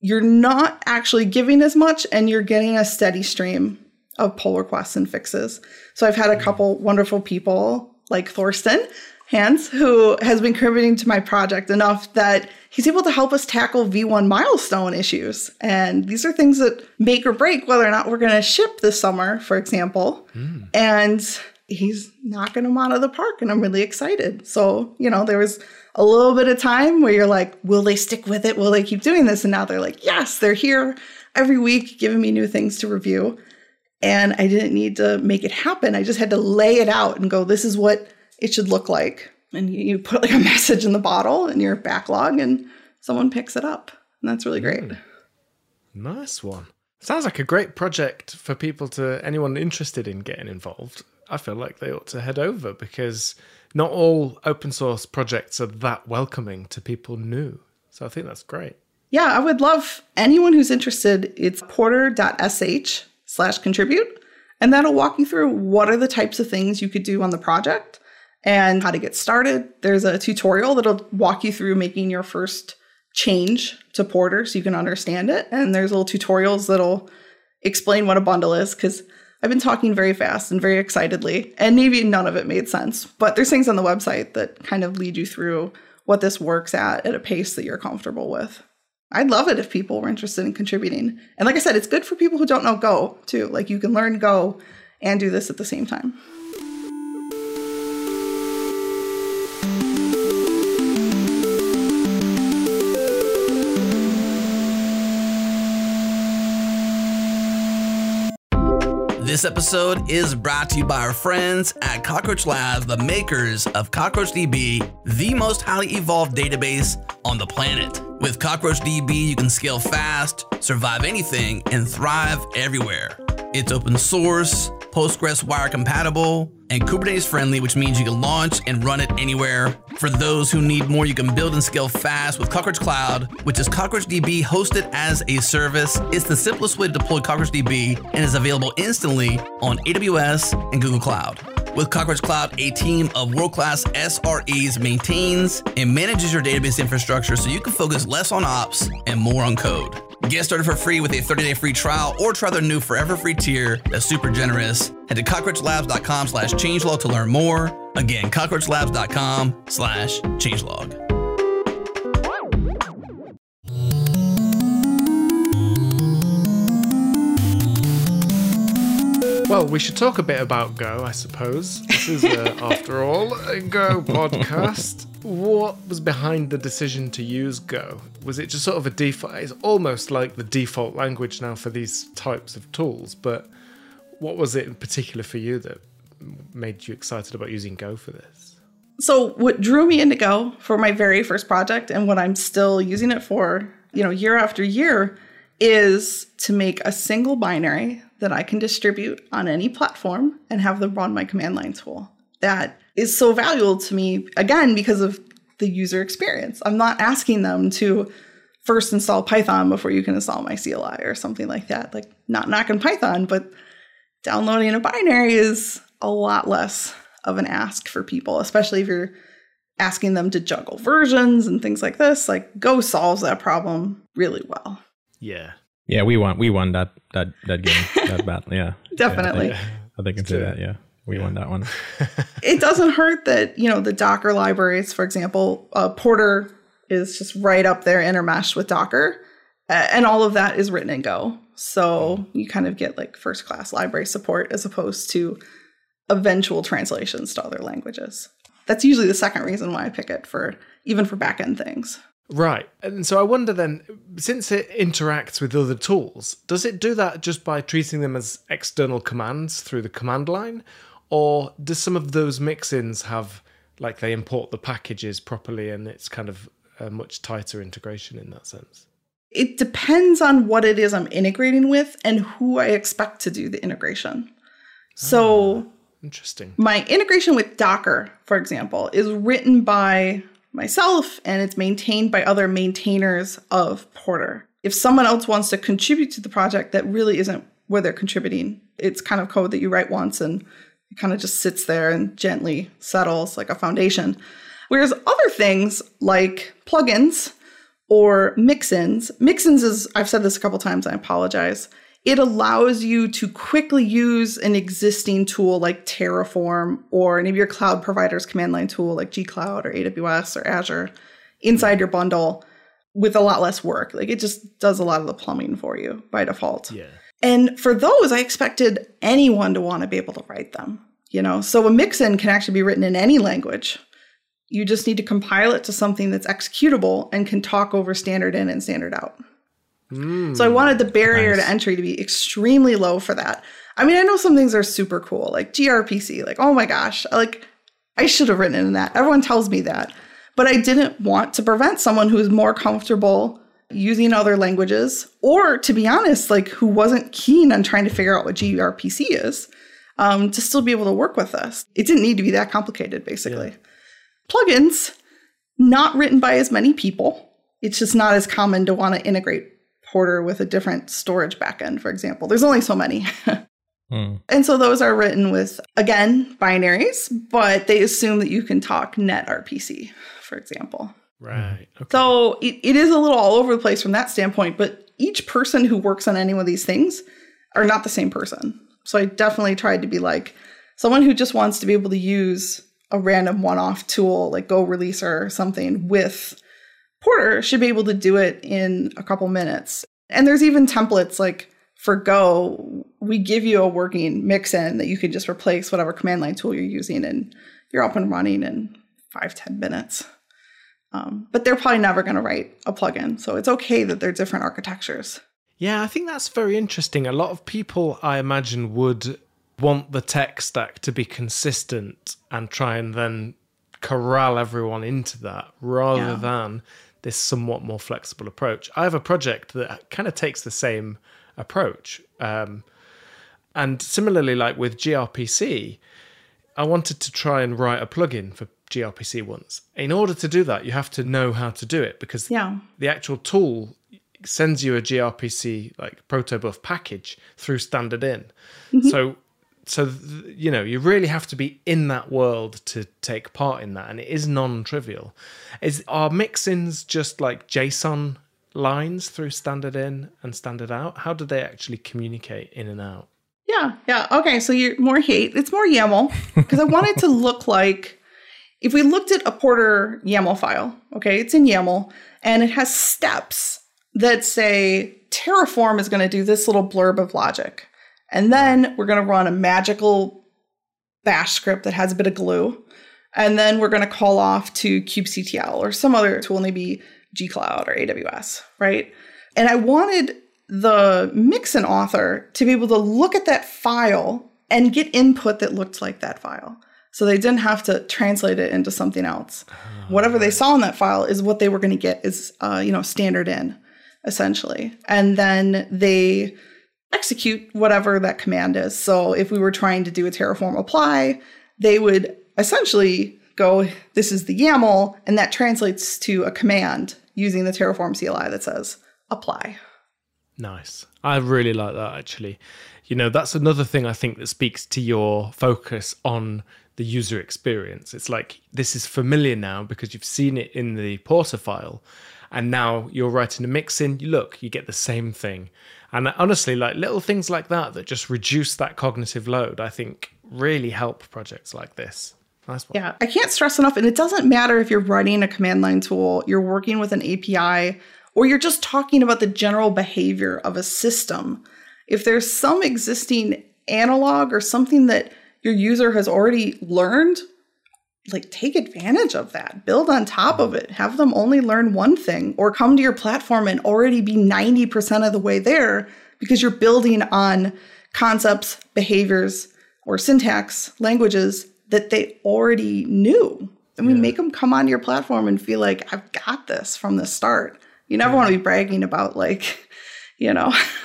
you're not actually giving as much and you're getting a steady stream of pull requests and fixes. So I've had a mm. couple wonderful people like Thorsten Hans, who has been contributing to my project enough that he's able to help us tackle V1 milestone issues. And these are things that make or break whether or not we're going to ship this summer, for example. Mm. And he's knocking them out of the park, and I'm really excited. So, you know, there was a little bit of time where you're like, will they stick with it? Will they keep doing this? And now they're like, yes, they're here every week giving me new things to review. And I didn't need to make it happen. I just had to lay it out and go, this is what it should look like. And you, put like a message in the bottle in your backlog, and someone picks it up. And that's really great. Mm.
Nice one. Sounds like a great project for people to anyone interested in getting involved. I feel like they ought to head over because not all open source projects are that welcoming to people new. So I think that's great.
Yeah, I would love anyone who's interested. It's porter.sh slash contribute. And that'll walk you through what are the types of things you could do on the project and how to get started. There's a tutorial that'll walk you through making your first change to Porter so you can understand it. And there's little tutorials that'll explain what a bundle is because I've been talking very fast and very excitedly, and maybe none of it made sense. But there's things on the website that kind of lead you through what this works at at a pace that you're comfortable with. I'd love it if people were interested in contributing. And like I said, it's good for people who don't know Go too. Like you can learn Go and do this at the same time.
This episode is brought to you by our friends at Cockroach Labs, the makers of CockroachDB, the most highly evolved database on the planet. With CockroachDB, you can scale fast, survive anything, and thrive everywhere. It's open source, Postgres wire compatible, and Kubernetes friendly, which means you can launch and run it anywhere. For those who need more, you can build and scale fast with Cockroach Cloud, which is CockroachDB hosted as a service. It's the simplest way to deploy CockroachDB and is available instantly on AWS and Google Cloud. With Cockroach Cloud, a team of world class SREs maintains and manages your database infrastructure so you can focus less on ops and more on code. Get started for free with a 30-day free trial or try their new forever free tier that's super generous. Head to cockroachlabs.com slash changelog to learn more. Again, cockroachlabs.com slash changelog.
Well, we should talk a bit about Go, I suppose. This is, uh, after all, a Go podcast. What was behind the decision to use Go? Was it just sort of a default? It's almost like the default language now for these types of tools, but what was it in particular for you that made you excited about using Go for this?
So what drew me into Go for my very first project and what I'm still using it for, you know, year after year is to make a single binary that I can distribute on any platform and have them run my command line tool. That is so valuable to me again because of the user experience. I'm not asking them to first install Python before you can install my CLI or something like that. Like not knocking Python, but downloading a binary is a lot less of an ask for people, especially if you're asking them to juggle versions and things like this. Like Go solves that problem really well.
Yeah.
Yeah, we won. We won that that that game, that battle. Yeah,
Definitely.
Yeah, I think I can say that. Yeah, we won that one.
it doesn't hurt that you know the docker libraries for example uh, porter is just right up there intermeshed with docker uh, and all of that is written in go so you kind of get like first class library support as opposed to eventual translations to other languages that's usually the second reason why i pick it for even for backend things
Right. And so I wonder then, since it interacts with other tools, does it do that just by treating them as external commands through the command line? Or do some of those mix-ins have, like, they import the packages properly and it's kind of a much tighter integration in that sense?
it depends on what it is i'm integrating with and who i expect to do the integration so ah,
Interesting.
my integration with Docker, for example, is written by myself and it's maintained by other maintainers of Porter. If someone else wants to contribute to the project, that really isn't where they're contributing. It's kind of code that you write once and it kind of just sits there and gently settles like a foundation. Whereas other things like plugins or mix-ins, mix-ins is I've said this a couple times, I apologize. It allows you to quickly use an existing tool like Terraform or any of your cloud providers command line tool like gcloud or AWS or Azure inside your bundle with a lot less work. Like it just does a lot of the plumbing for you by default.
Yeah.
And for those, I expected anyone to want to be able to write them. You know, so a mixin can actually be written in any language. You just need to compile it to something that's executable and can talk over standard in and standard out. So I wanted the barrier to entry to be extremely low for that. I mean, I know some things are super cool, like gRPC. Like, oh my gosh, like I should have written in that. Everyone tells me that. But I didn't want to prevent someone who's more comfortable using other languages, or to be honest, like who wasn't keen on trying to figure out what gRPC is, um, to still be able to work with us. It didn't need to be that complicated, basically. Plugins, not written by as many people. It's just not as common to want to integrate Porter with a different storage backend, for example. There's only so many.
Hmm.
And so those are written with, again, binaries, but they assume that you can talk net RPC, for example.
Right. Okay.
So it, it is a little all over the place from that standpoint, but each person who works on any one of these things are not the same person. So I definitely tried to be like someone who just wants to be able to use a random one off tool like Go Releaser or something with Porter should be able to do it in a couple minutes. And there's even templates like for Go, we give you a working mix in that you can just replace whatever command line tool you're using and you're up and running in five ten minutes. Um, but they're probably never going to write a plugin. So it's okay that they're different architectures.
Yeah, I think that's very interesting. A lot of people, I imagine, would want the tech stack to be consistent and try and then corral everyone into that rather
Yeah.
than this somewhat more flexible approach. I have a project that kind of takes the same approach. Um, and similarly, like with gRPC, I wanted to try and write a plugin for gRPC once. In order to do that, you have to know how to do it because
Yeah.
the actual tool sends you a gRPC like protobuf package through standard in. So so you know, you really have to be in that world to take part in that and it is non-trivial. Is are mix-ins just like JSON lines through standard in and standard out? How do they actually communicate in and out?
Yeah. Yeah. Okay. So you're more hate. It's more YAML because I want it to look like if we looked at a Porter YAML file, okay, it's in YAML and it has steps that say Terraform is going to do this little blurb of logic. And then we're going to run a magical bash script that has a bit of glue. And then we're going to call off to kubectl or some other tool, maybe gcloud or AWS, right? And I wanted the Mixin author to be able to look at that file and get input that looked like that file. So they didn't have to translate it into something else. Whatever they saw in that file is what they were going to get is, uh, you know, standard in, essentially. And then they execute whatever that command is. So if we were trying to do a Terraform apply, they would essentially go, this is the YAML, and that translates to a command using the Terraform CLI that says apply.
Nice. I really like that actually. You know, that's another thing I think that speaks to your focus on the user experience. It's like this is familiar now because you've seen it in the Porter file, and now you're writing a mix in. You look, you get the same thing. And honestly, like little things like that that just reduce that cognitive load, I think really help projects like this. Nice one.
Yeah, I can't stress enough. And it doesn't matter if you're writing a command line tool, you're working with an API, or you're just talking about the general behavior of a system. If there's some existing analog or something that your user has already learned, like take advantage of that. Build on top of it. Have them only learn one thing or come to your platform and already be 90% of the way there because you're building on concepts, behaviors, or syntax languages that they already knew. I mean, make them come on your platform and feel like I've got this from the start. You never want to be bragging about like, you know,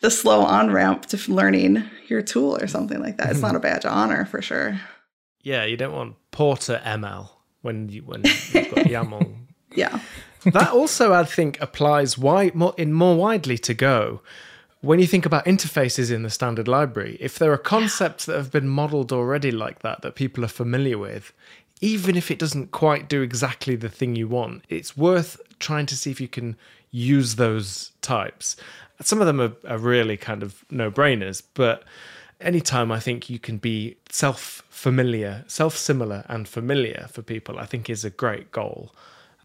the slow on ramp to learning your tool or something like that. It's not a badge of honor for sure.
Yeah, you don't want Porter ML when you when you've got YAML.
Yeah.
that also, I think, applies wide, more, in more widely to Go. When you think about interfaces in the standard library, if there are concepts that have been modeled already like that, that people are familiar with, even if it doesn't quite do exactly the thing you want, it's worth trying to see if you can use those types. Some of them are, are really kind of no brainers, but anytime I think you can be self familiar, self similar, and familiar for people, I think is a great goal.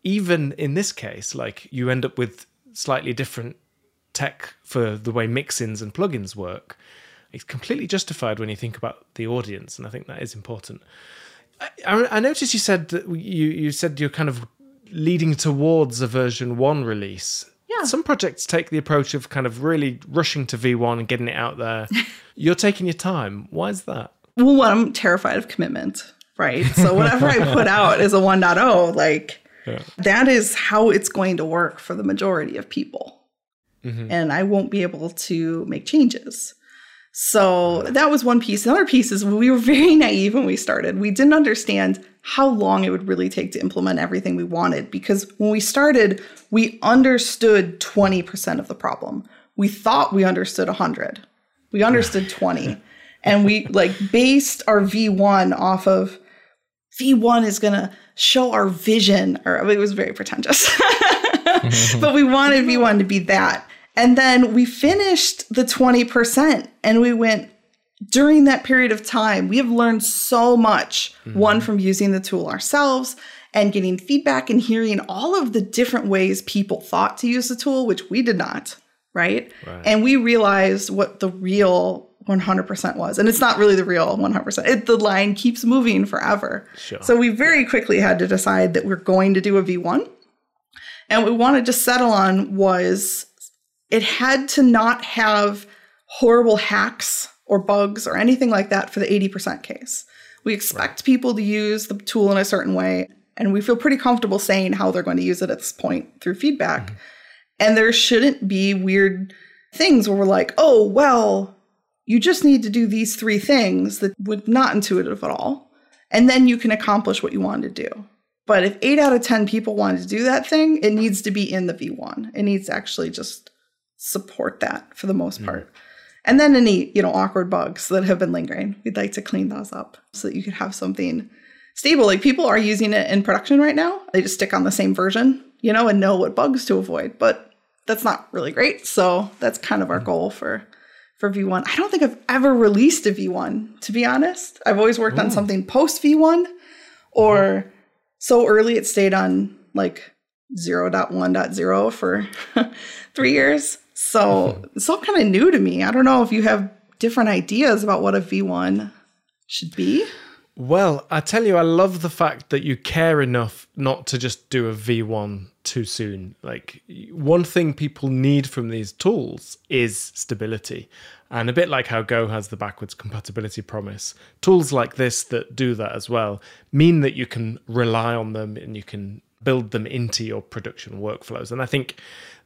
Even in this case, like you end up with slightly different tech for the way mixins and plugins work. It's completely justified when you think about the audience, and I think that is important. I, I, noticed you said that you you said you're kind of leading towards a version one release.
Yeah.
Some projects take the approach of kind of really rushing to V1 and getting it out there. You're taking your time. Why is that?
Well, one, I'm terrified of commitment, right? So whatever I put out is a 1.0, like that is how it's going to work for the majority of people. Mm-hmm. And I won't be able to make changes. So that was one piece. The other piece is we were very naive when we started. We didn't understand how long it would really take to implement everything we wanted because when we started, we understood 20% of the problem. We thought we understood 100. We understood 20. And we like based our V1 off of V1 is going to show our vision or it was very pretentious. but we wanted V1 to be that. And then we finished the 20% and we went during that period of time, we have learned so much. Mm-hmm. One from using the tool ourselves and getting feedback and hearing all of the different ways people thought to use the tool, which we did not, right? And we realized what the real 100% was. And it's not really the real 100%. It, the line keeps moving forever.
Sure.
So we very quickly had to decide that we're going to do a V1. And what we wanted to settle on was it had to not have horrible hacks or bugs or anything like that for the 80% case. We expect people to use the tool in a certain way, and we feel pretty comfortable saying how they're going to use it at this point through feedback. Mm-hmm. And there shouldn't be weird things where we're like, oh, well, you just need to do these three things that would not intuitive at all. And then you can accomplish what you want to do. But if eight out of 10 people wanted to do that thing, it needs to be in the V1. It needs to actually just support that for the most mm-hmm. part. And then any, you know, awkward bugs that have been lingering, we'd like to clean those up so that you could have something stable. Like people are using it in production right now. They just stick on the same version, you know, and know what bugs to avoid. But that's not really great. So that's kind of our goal for for V1. I don't think I've ever released a V1, to be honest. I've always worked on something post V1 or so early it stayed on like 0.1.0 for three years. So mm-hmm. it's all kind of new to me. I don't know if you have different ideas about what a V1 should be.
Well, I tell you, I love the fact that you care enough not to just do a V1 too soon. Like, one thing people need from these tools is stability. And a bit like how Go has the backwards compatibility promise, tools like this that do that as well mean that you can rely on them and you can build them into your production workflows. And I think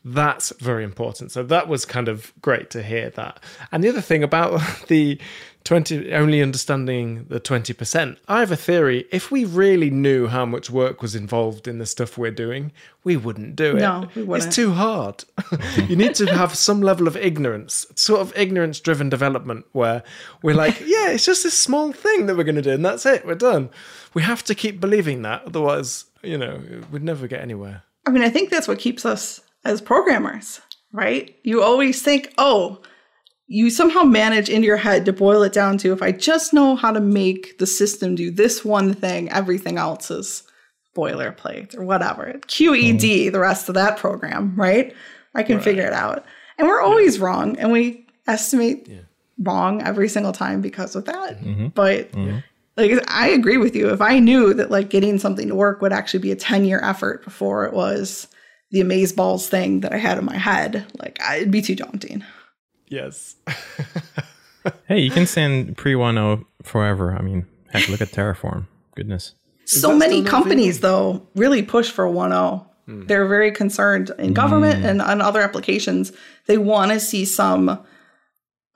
That's very important. So that was kind of great to hear that. And the other thing about the 20 only understanding the 20%, I have a theory. If we really knew how much work was involved in the stuff we're doing, we wouldn't do it.
No, we wouldn't.
It's too hard. you need to have some level of ignorance, sort of ignorance driven development where we're like, yeah, it's just this small thing that we're going to do and that's it. We're done. We have to keep believing that. Otherwise, you know, we'd never get anywhere.
I mean, I think that's what keeps us as programmers, right? You always think, oh, you somehow manage in your head to boil it down to if I just know how to make the system do this one thing, everything else is boilerplate or whatever. QED, mm-hmm. the rest of that program, right? I can figure it out. And we're always wrong and we estimate wrong every single time because of that. Mm-hmm. But mm-hmm. like I agree with you. If I knew that like getting something to work would actually be a 10 year effort before it was the amaze balls thing that I had in my head, like I, it'd be too daunting.
Yes.
Hey, you can send pre 1.0 forever. I mean, heck, look at Terraform. Goodness.
so many
still not
companies though really push for 1.0 they're very concerned in government hmm. and on other applications they want to see some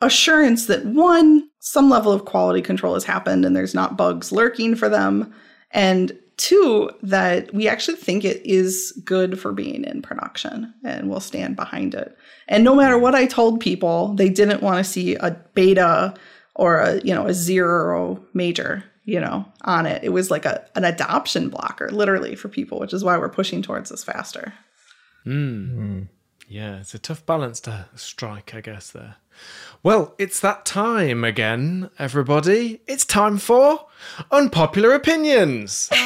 assurance that one some level of quality control has happened and there's not bugs lurking for them and two that we actually think it is good for being in production and we'll stand behind it. And no matter what i told people they didn't want to see a beta or a you know a zero major you know on it. It was like a an adoption blocker literally for people which is why we're pushing towards this faster. Hmm. Hmm.
Yeah, it's a tough balance to strike, I guess, there. Well, it's that time again, everybody. It's time for Unpopular Opinions.
I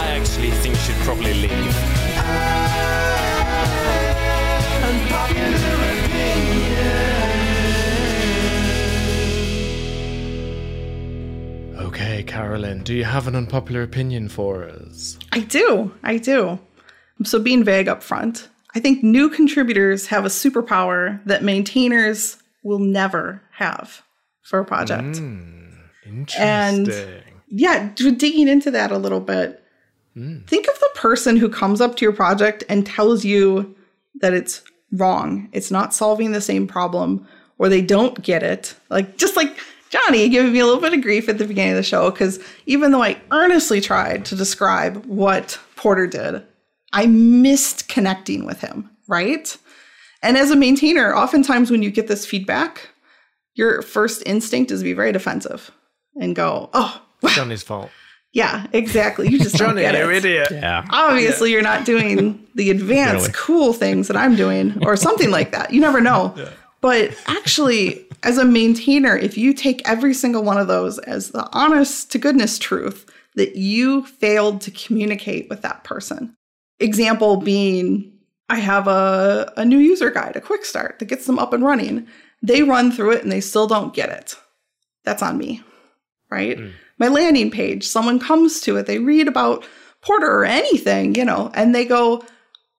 actually think you should probably leave.
Okay, Carolyn, do you have an unpopular opinion for us?
i do i do so being vague up front i think new contributors have a superpower that maintainers will never have for a project hmm,
Interesting.
And yeah, digging into that a little bit, hmm. think of the person who comes up to your project and tells you that it's wrong, it's not solving the same problem, or they don't get it. Like, just like Johnny giving me a little bit of grief at the beginning of the show, because even though I earnestly tried to describe what Porter did, I missed connecting with him, right? And as a maintainer, oftentimes when you get this feedback, your first instinct is to be very defensive and go, oh, it's
Johnny's fault.
yeah, exactly. You just don't
Johnny,
get
you
it.
idiot.
Yeah.
Obviously, you're not doing the advanced,
Really.
cool things that I'm doing, or something like that. You never know. But actually, as a maintainer, if you take every single one of those as the honest to goodness truth that you failed to communicate with that person, example being, I have a, a new user guide, a quick start that gets them up and running. They run through it and they still don't get it. That's on me right? Hmm. My landing page, someone comes to it, they read about Porter or anything, you know, and they go,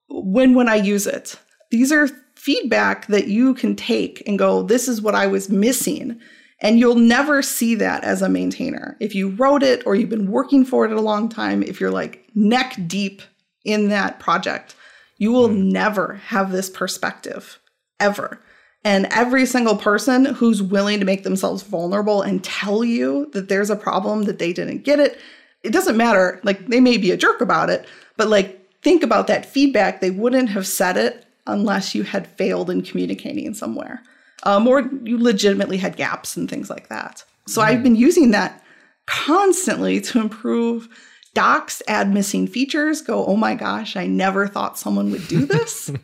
when when I use it. These are feedback that you can take and go, this is what I was missing. And you'll never see that as a maintainer. If you wrote it or you've been working for it a long time, if you're like neck deep in that project, you will never have this perspective ever. And every single person who's willing to make themselves vulnerable and tell you that there's a problem that they didn't get it, it doesn't matter. Like they may be a jerk about it, but like think about that feedback. They wouldn't have said it unless you had failed in communicating somewhere, um, or you legitimately had gaps and things like that. So I've been using that constantly to improve docs, add missing features, go, oh my gosh, I never thought someone would do this.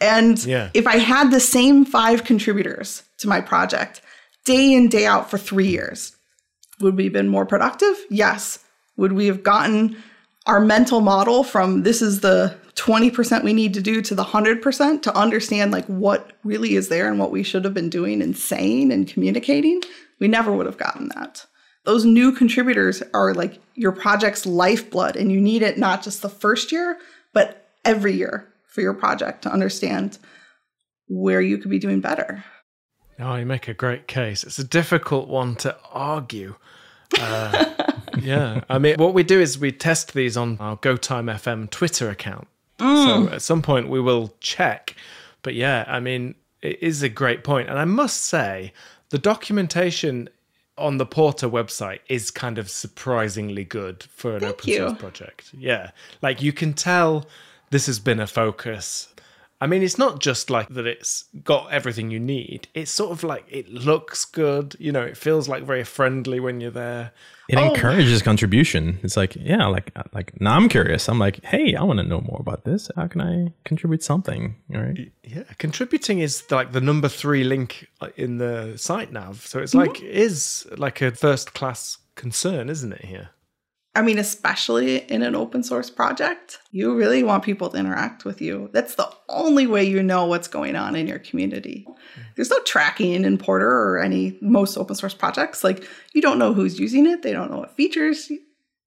And
Yeah.
if I had the same five contributors to my project day in, day out for three years, would we have been more productive? Yes. Would we have gotten our mental model from this is the 20% we need to do to the 100% to understand like what really is there and what we should have been doing and saying and communicating? We never would have gotten that. Those new contributors are like your project's lifeblood, and you need it not just the first year, but every year for your project to understand where you could be doing better.
Oh, you make a great case. It's a difficult one to argue uh, Yeah. I mean, what we do is we test these on our GoTime FM Twitter account. So mm. at some point we will check. But yeah, I mean, it is a great point. And I must say, the documentation on the Porter website is kind of surprisingly good for an
Thank
open source project. Yeah. Like you can tell this has been a focus. I mean, it's not just like that it's got everything you need. It's sort of like it looks good. You know, it feels like very friendly when you're there.
It
Oh.
encourages contribution. It's like, yeah, like like now I'm curious. I'm like, hey, I want to know more about this. How can I contribute something? All right.
Yeah, contributing is like the number three link uh, in the site nav. So it's like is like a first class concern, isn't it? Here.
I mean, especially in an open source project, you really want people to interact with you. That's the only way you know what's going on in your community. There's no tracking in Porter or any most open source projects. Like, you don't know who's using it, they don't know what features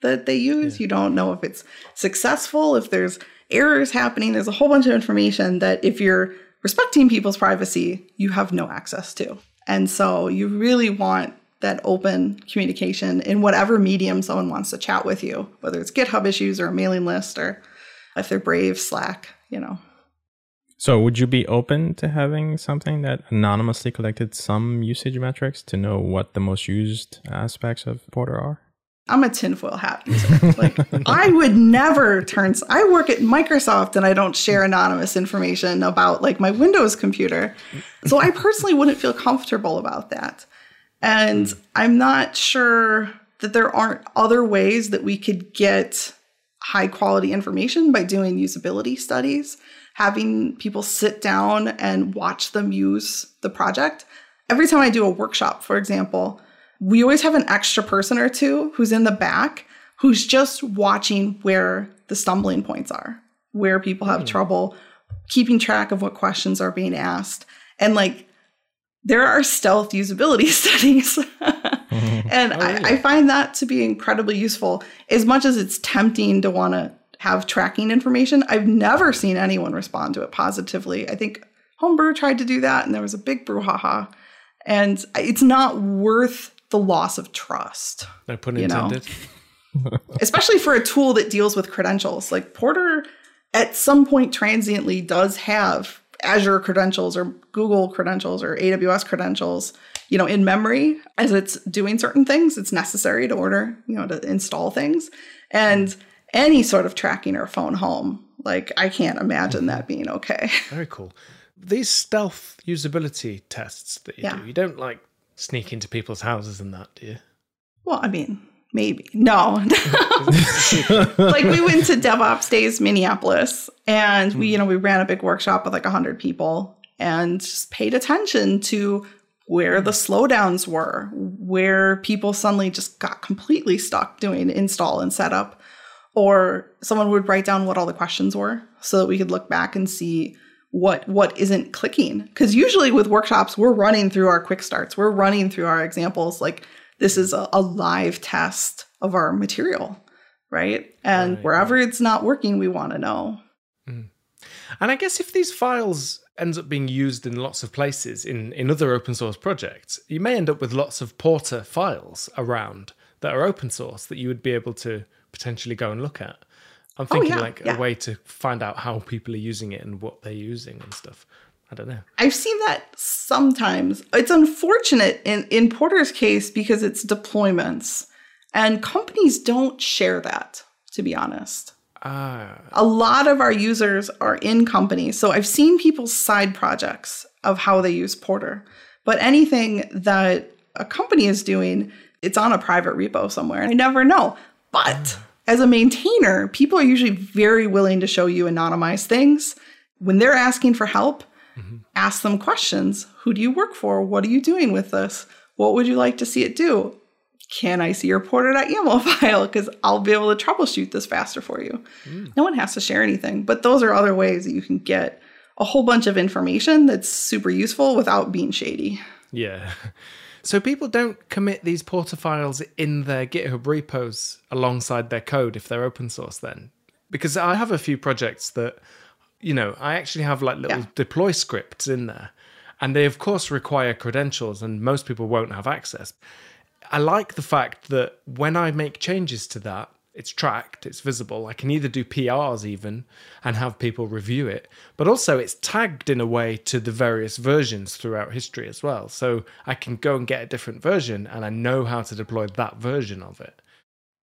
that they use, you don't know if it's successful, if there's errors happening. There's a whole bunch of information that if you're respecting people's privacy, you have no access to. And so you really want that open communication in whatever medium someone wants to chat with you, whether it's GitHub issues or a mailing list or if they're Brave, Slack, you know.
So, would you be open to having something that anonymously collected some usage metrics to know what the most used aspects of Porter are?
I'm a tinfoil hat user. Like I would never turn. I work at Microsoft and I don't share anonymous information about like my Windows computer, so I personally wouldn't feel comfortable about that. And I'm not sure that there aren't other ways that we could get high quality information by doing usability studies, having people sit down and watch them use the project. Every time I do a workshop, for example, we always have an extra person or two who's in the back who's just watching where the stumbling points are, where people have hmm. trouble keeping track of what questions are being asked. And like, there are stealth usability studies. Mm-hmm. and oh, I, I find that to be incredibly useful. As much as it's tempting to want to have tracking information, I've never seen anyone respond to it positively. I think Homebrew tried to do that, and there was a big brouhaha. And it's not worth the loss of trust, You know.
intended.
especially for a tool that deals with credentials. Like Porter, at some point, transiently does have Azure credentials or Google credentials or AWS credentials, you know, in memory as it's doing certain things. It's necessary to order, you know, to install things. And any sort of tracking or phone home, like I can't imagine that being okay.
Very cool. These stealth usability tests that you
Yeah.
do, you don't like sneak into people's houses and that, do you?
Well, I mean, maybe. No. like we went to DevOps Days Minneapolis and we, you know, we ran a big workshop with like 100 people and just paid attention to where the slowdowns were, where people suddenly just got completely stuck doing install and setup or someone would write down what all the questions were so that we could look back and see what what isn't clicking because usually with workshops we're running through our quick starts we're running through our examples like this is a, a live test of our material right and
Right,
wherever it's not working we want to know hmm.
And I guess if these files ends up being used in lots of places in, in other open source projects, you may end up with lots of Porter files around that are open source that you would be able to potentially go and look at. I'm oh, thinking
yeah,
like
yeah.
a way to find out how people are using it and what they're using and stuff. I don't know.
I've seen that sometimes. It's unfortunate in, in Porter's case because it's deployments, and companies don't share that, to be honest.
Ah,
A lot of our users are in companies. So I've seen people's side projects of how they use Porter, but anything that a company is doing, it's on a private repo somewhere. I never know. But as a maintainer, people are usually very willing to show you anonymized things. When they're asking for help, Mm-hmm. ask them questions. Who do you work for? What are you doing with this? What would you like to see it do? Can I see your porter.yaml file? Because I'll be able to troubleshoot this faster for you. Mm. No one has to share anything, but those are other ways that you can get a whole bunch of information that's super useful without being shady.
yeah. So people don't commit these Porter files in their GitHub repos alongside their code if they're open source then. Because I have a few projects that, you know, I actually have like little
Yeah.
deploy scripts in there. And they of course require credentials and most people won't have access. I like the fact that when I make changes to that, it's tracked, it's visible. I can either do PRs even and have people review it, but also it's tagged in a way to the various versions throughout history as well. So I can go and get a different version and I know how to deploy that version of it.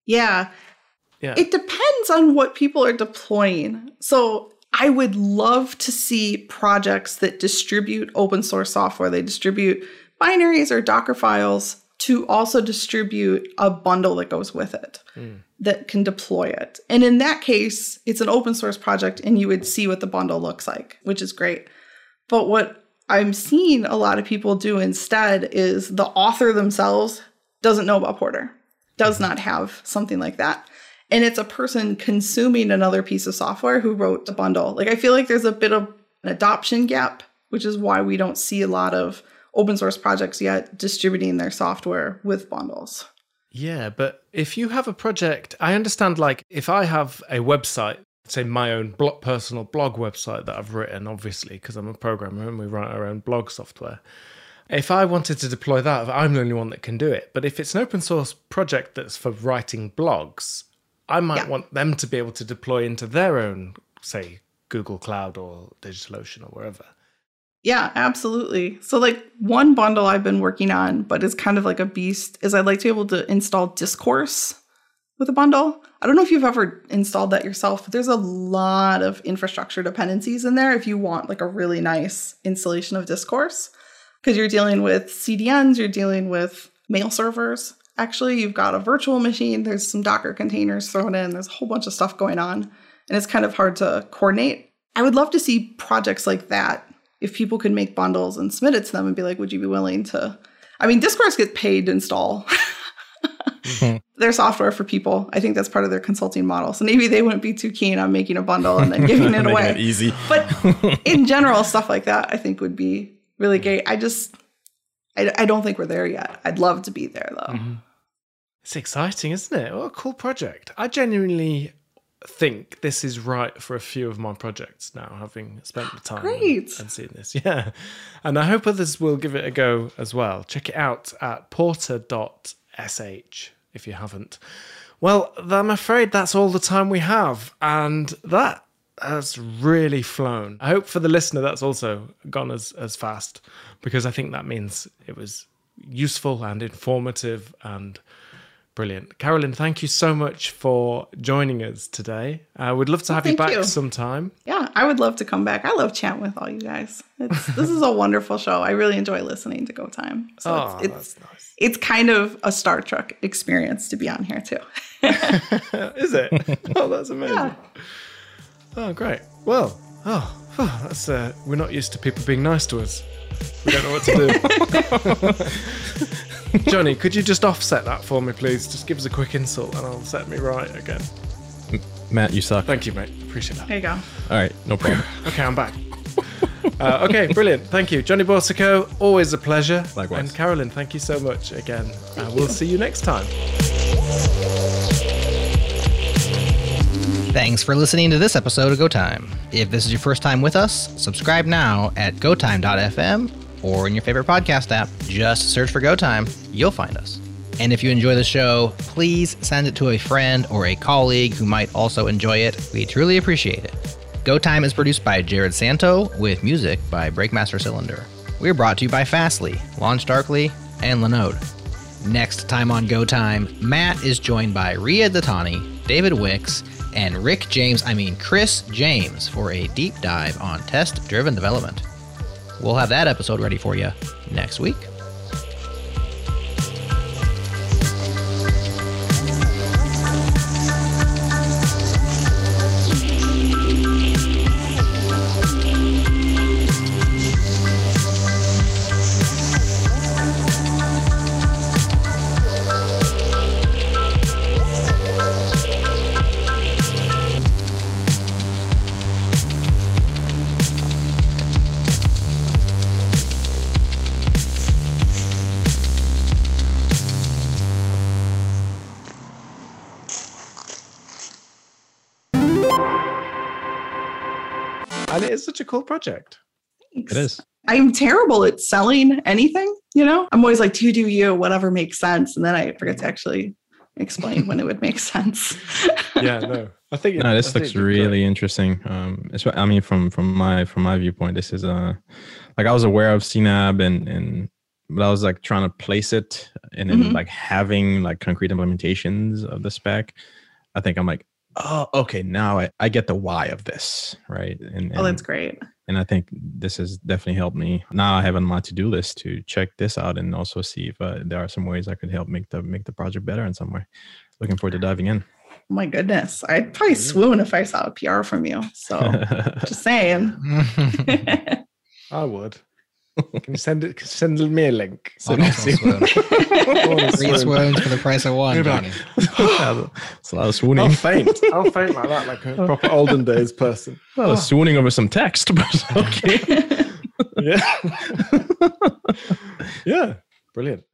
Yeah.
Yeah.
It depends on what people are deploying. So I would love to see projects that distribute open source software. They distribute binaries or Docker files to also distribute a bundle that goes with it hmm. that can deploy it. And in that case, it's an open source project and you would see what the bundle looks like, which is great. But what I'm seeing a lot of people do instead is the author themselves doesn't know about Porter, does mm-hmm. not have something like that. And it's a person consuming another piece of software who wrote the bundle. Like, I feel like there's a bit of an adoption gap, which is why we don't see a lot of open source projects yet distributing their software with bundles.
Yeah, but if you have a project, I understand like if I have a website, say my own blog, personal blog website that I've written, obviously, because I'm a programmer and we write our own blog software. If I wanted to deploy that, I'm the only one that can do it. But if it's an open source project that's for writing blogs, I might
Yeah.
want them to be able to deploy into their own, say, Google Cloud or DigitalOcean or wherever.
Yeah, absolutely. So, like, one bundle I've been working on, but it's kind of like a beast, is I'd like to be able to install Discourse with a bundle. I don't know if you've ever installed that yourself, but there's a lot of infrastructure dependencies in there if you want like a really nice installation of Discourse. Because you're dealing with CDNs, you're dealing with mail servers. Actually, you've got a virtual machine, there's some Docker containers thrown in, there's a whole bunch of stuff going on, and it's kind of hard to coordinate. I would love to see projects like that if people could make bundles and submit it to them and be like, would you be willing to? I mean, Discourse gets paid to install mm-hmm. their software for people. I think that's part of their consulting model. So maybe they wouldn't be too keen on making a bundle and then giving it away.
it easy.
But in general, stuff like that I think would be really mm. great. I just, I, I don't think we're there yet. I'd love to be there though. Mm-hmm.
It's exciting, isn't it? What a cool project. I genuinely think this is right for a few of my projects now, having spent the time
Great.
and seen this. Yeah. And I hope others will give it a go as well. Check it out at porter.sh if you haven't. Well, I'm afraid that's all the time we have. And that has really flown. I hope for the listener that's also gone as, as fast because I think that means it was useful and informative and brilliant. Carolyn, thank you so much for joining us today. Uh, I would love to have you back
you.
sometime.
Yeah, I would love to come back. I love chatting with all you guys. It's, this is a wonderful show. I really enjoy listening to Go Time. So
Oh,
it's, it's,
that's nice.
it's kind of a Star Trek experience to be on here too.
Is it? oh, that's amazing.
Yeah.
Oh, great. Well, oh, oh, that's uh, we're not used to people being nice to us. We don't know what to do. Johnny, could you just offset that for me, please? Just give us a quick insult and I'll set me right again.
Mat, you suck.
Thank you, mate. Appreciate that.
There you go.
All right, no problem.
Okay, I'm back. Uh, okay, brilliant. Thank you. Johnny Boursiquot, always a pleasure.
Likewise.
And Carolyn, thank you so much again. Uh, we'll see you next time.
Thanks for listening to this episode of Go Time. If this is your first time with us, subscribe now at gotime.fm or in your favorite podcast app. Just search for Go Time, you'll find us. And if you enjoy the show, please send it to a friend or a colleague who might also enjoy it. We truly appreciate it. Go Time is produced by Jerod Santo with music by Breakmaster Cylinder. We're brought to you by Fastly, LaunchDarkly, and Linode. Next time on Go Time, Mat is joined by Riya Dattani, David Wickes, and Rick James, I mean Chris James, for a deep dive on test driven development. We'll have that episode ready for you next week.
Cool project.
Thanks.
It is.
I'm terrible at selling anything, you know? I'm always like, you do you, whatever makes sense. And then I forget to actually explain when it would make sense.
Yeah, no. I think
No,
I
this
think
looks
you're great.
really interesting. Um, it's, I mean, from from my from my viewpoint, this is uh, like I was aware of CNAB and and but I was like trying to place it and then
Mhm.
like having like concrete implementations of the spec. I think I'm like, oh, okay, now I, I get the why of this, right? And,
oh, that's great.
and I think this has definitely helped me. Now I have on my to do list to check this out and also see if uh, there are some ways I could help make the make the project better in some way. Looking forward to diving in.
Oh my goodness. I'd probably swoon if I saw a PR from you. So just saying.
I would. Can you send it? Send me a link.
I'd also swoon. Three swoons for the price of one, Johnny.
it's a lot of swooning.
I'll faint. I'll faint like that, like a proper olden days person.
a lot of oh. swooning over some text, but okay.
Yeah. yeah. Brilliant.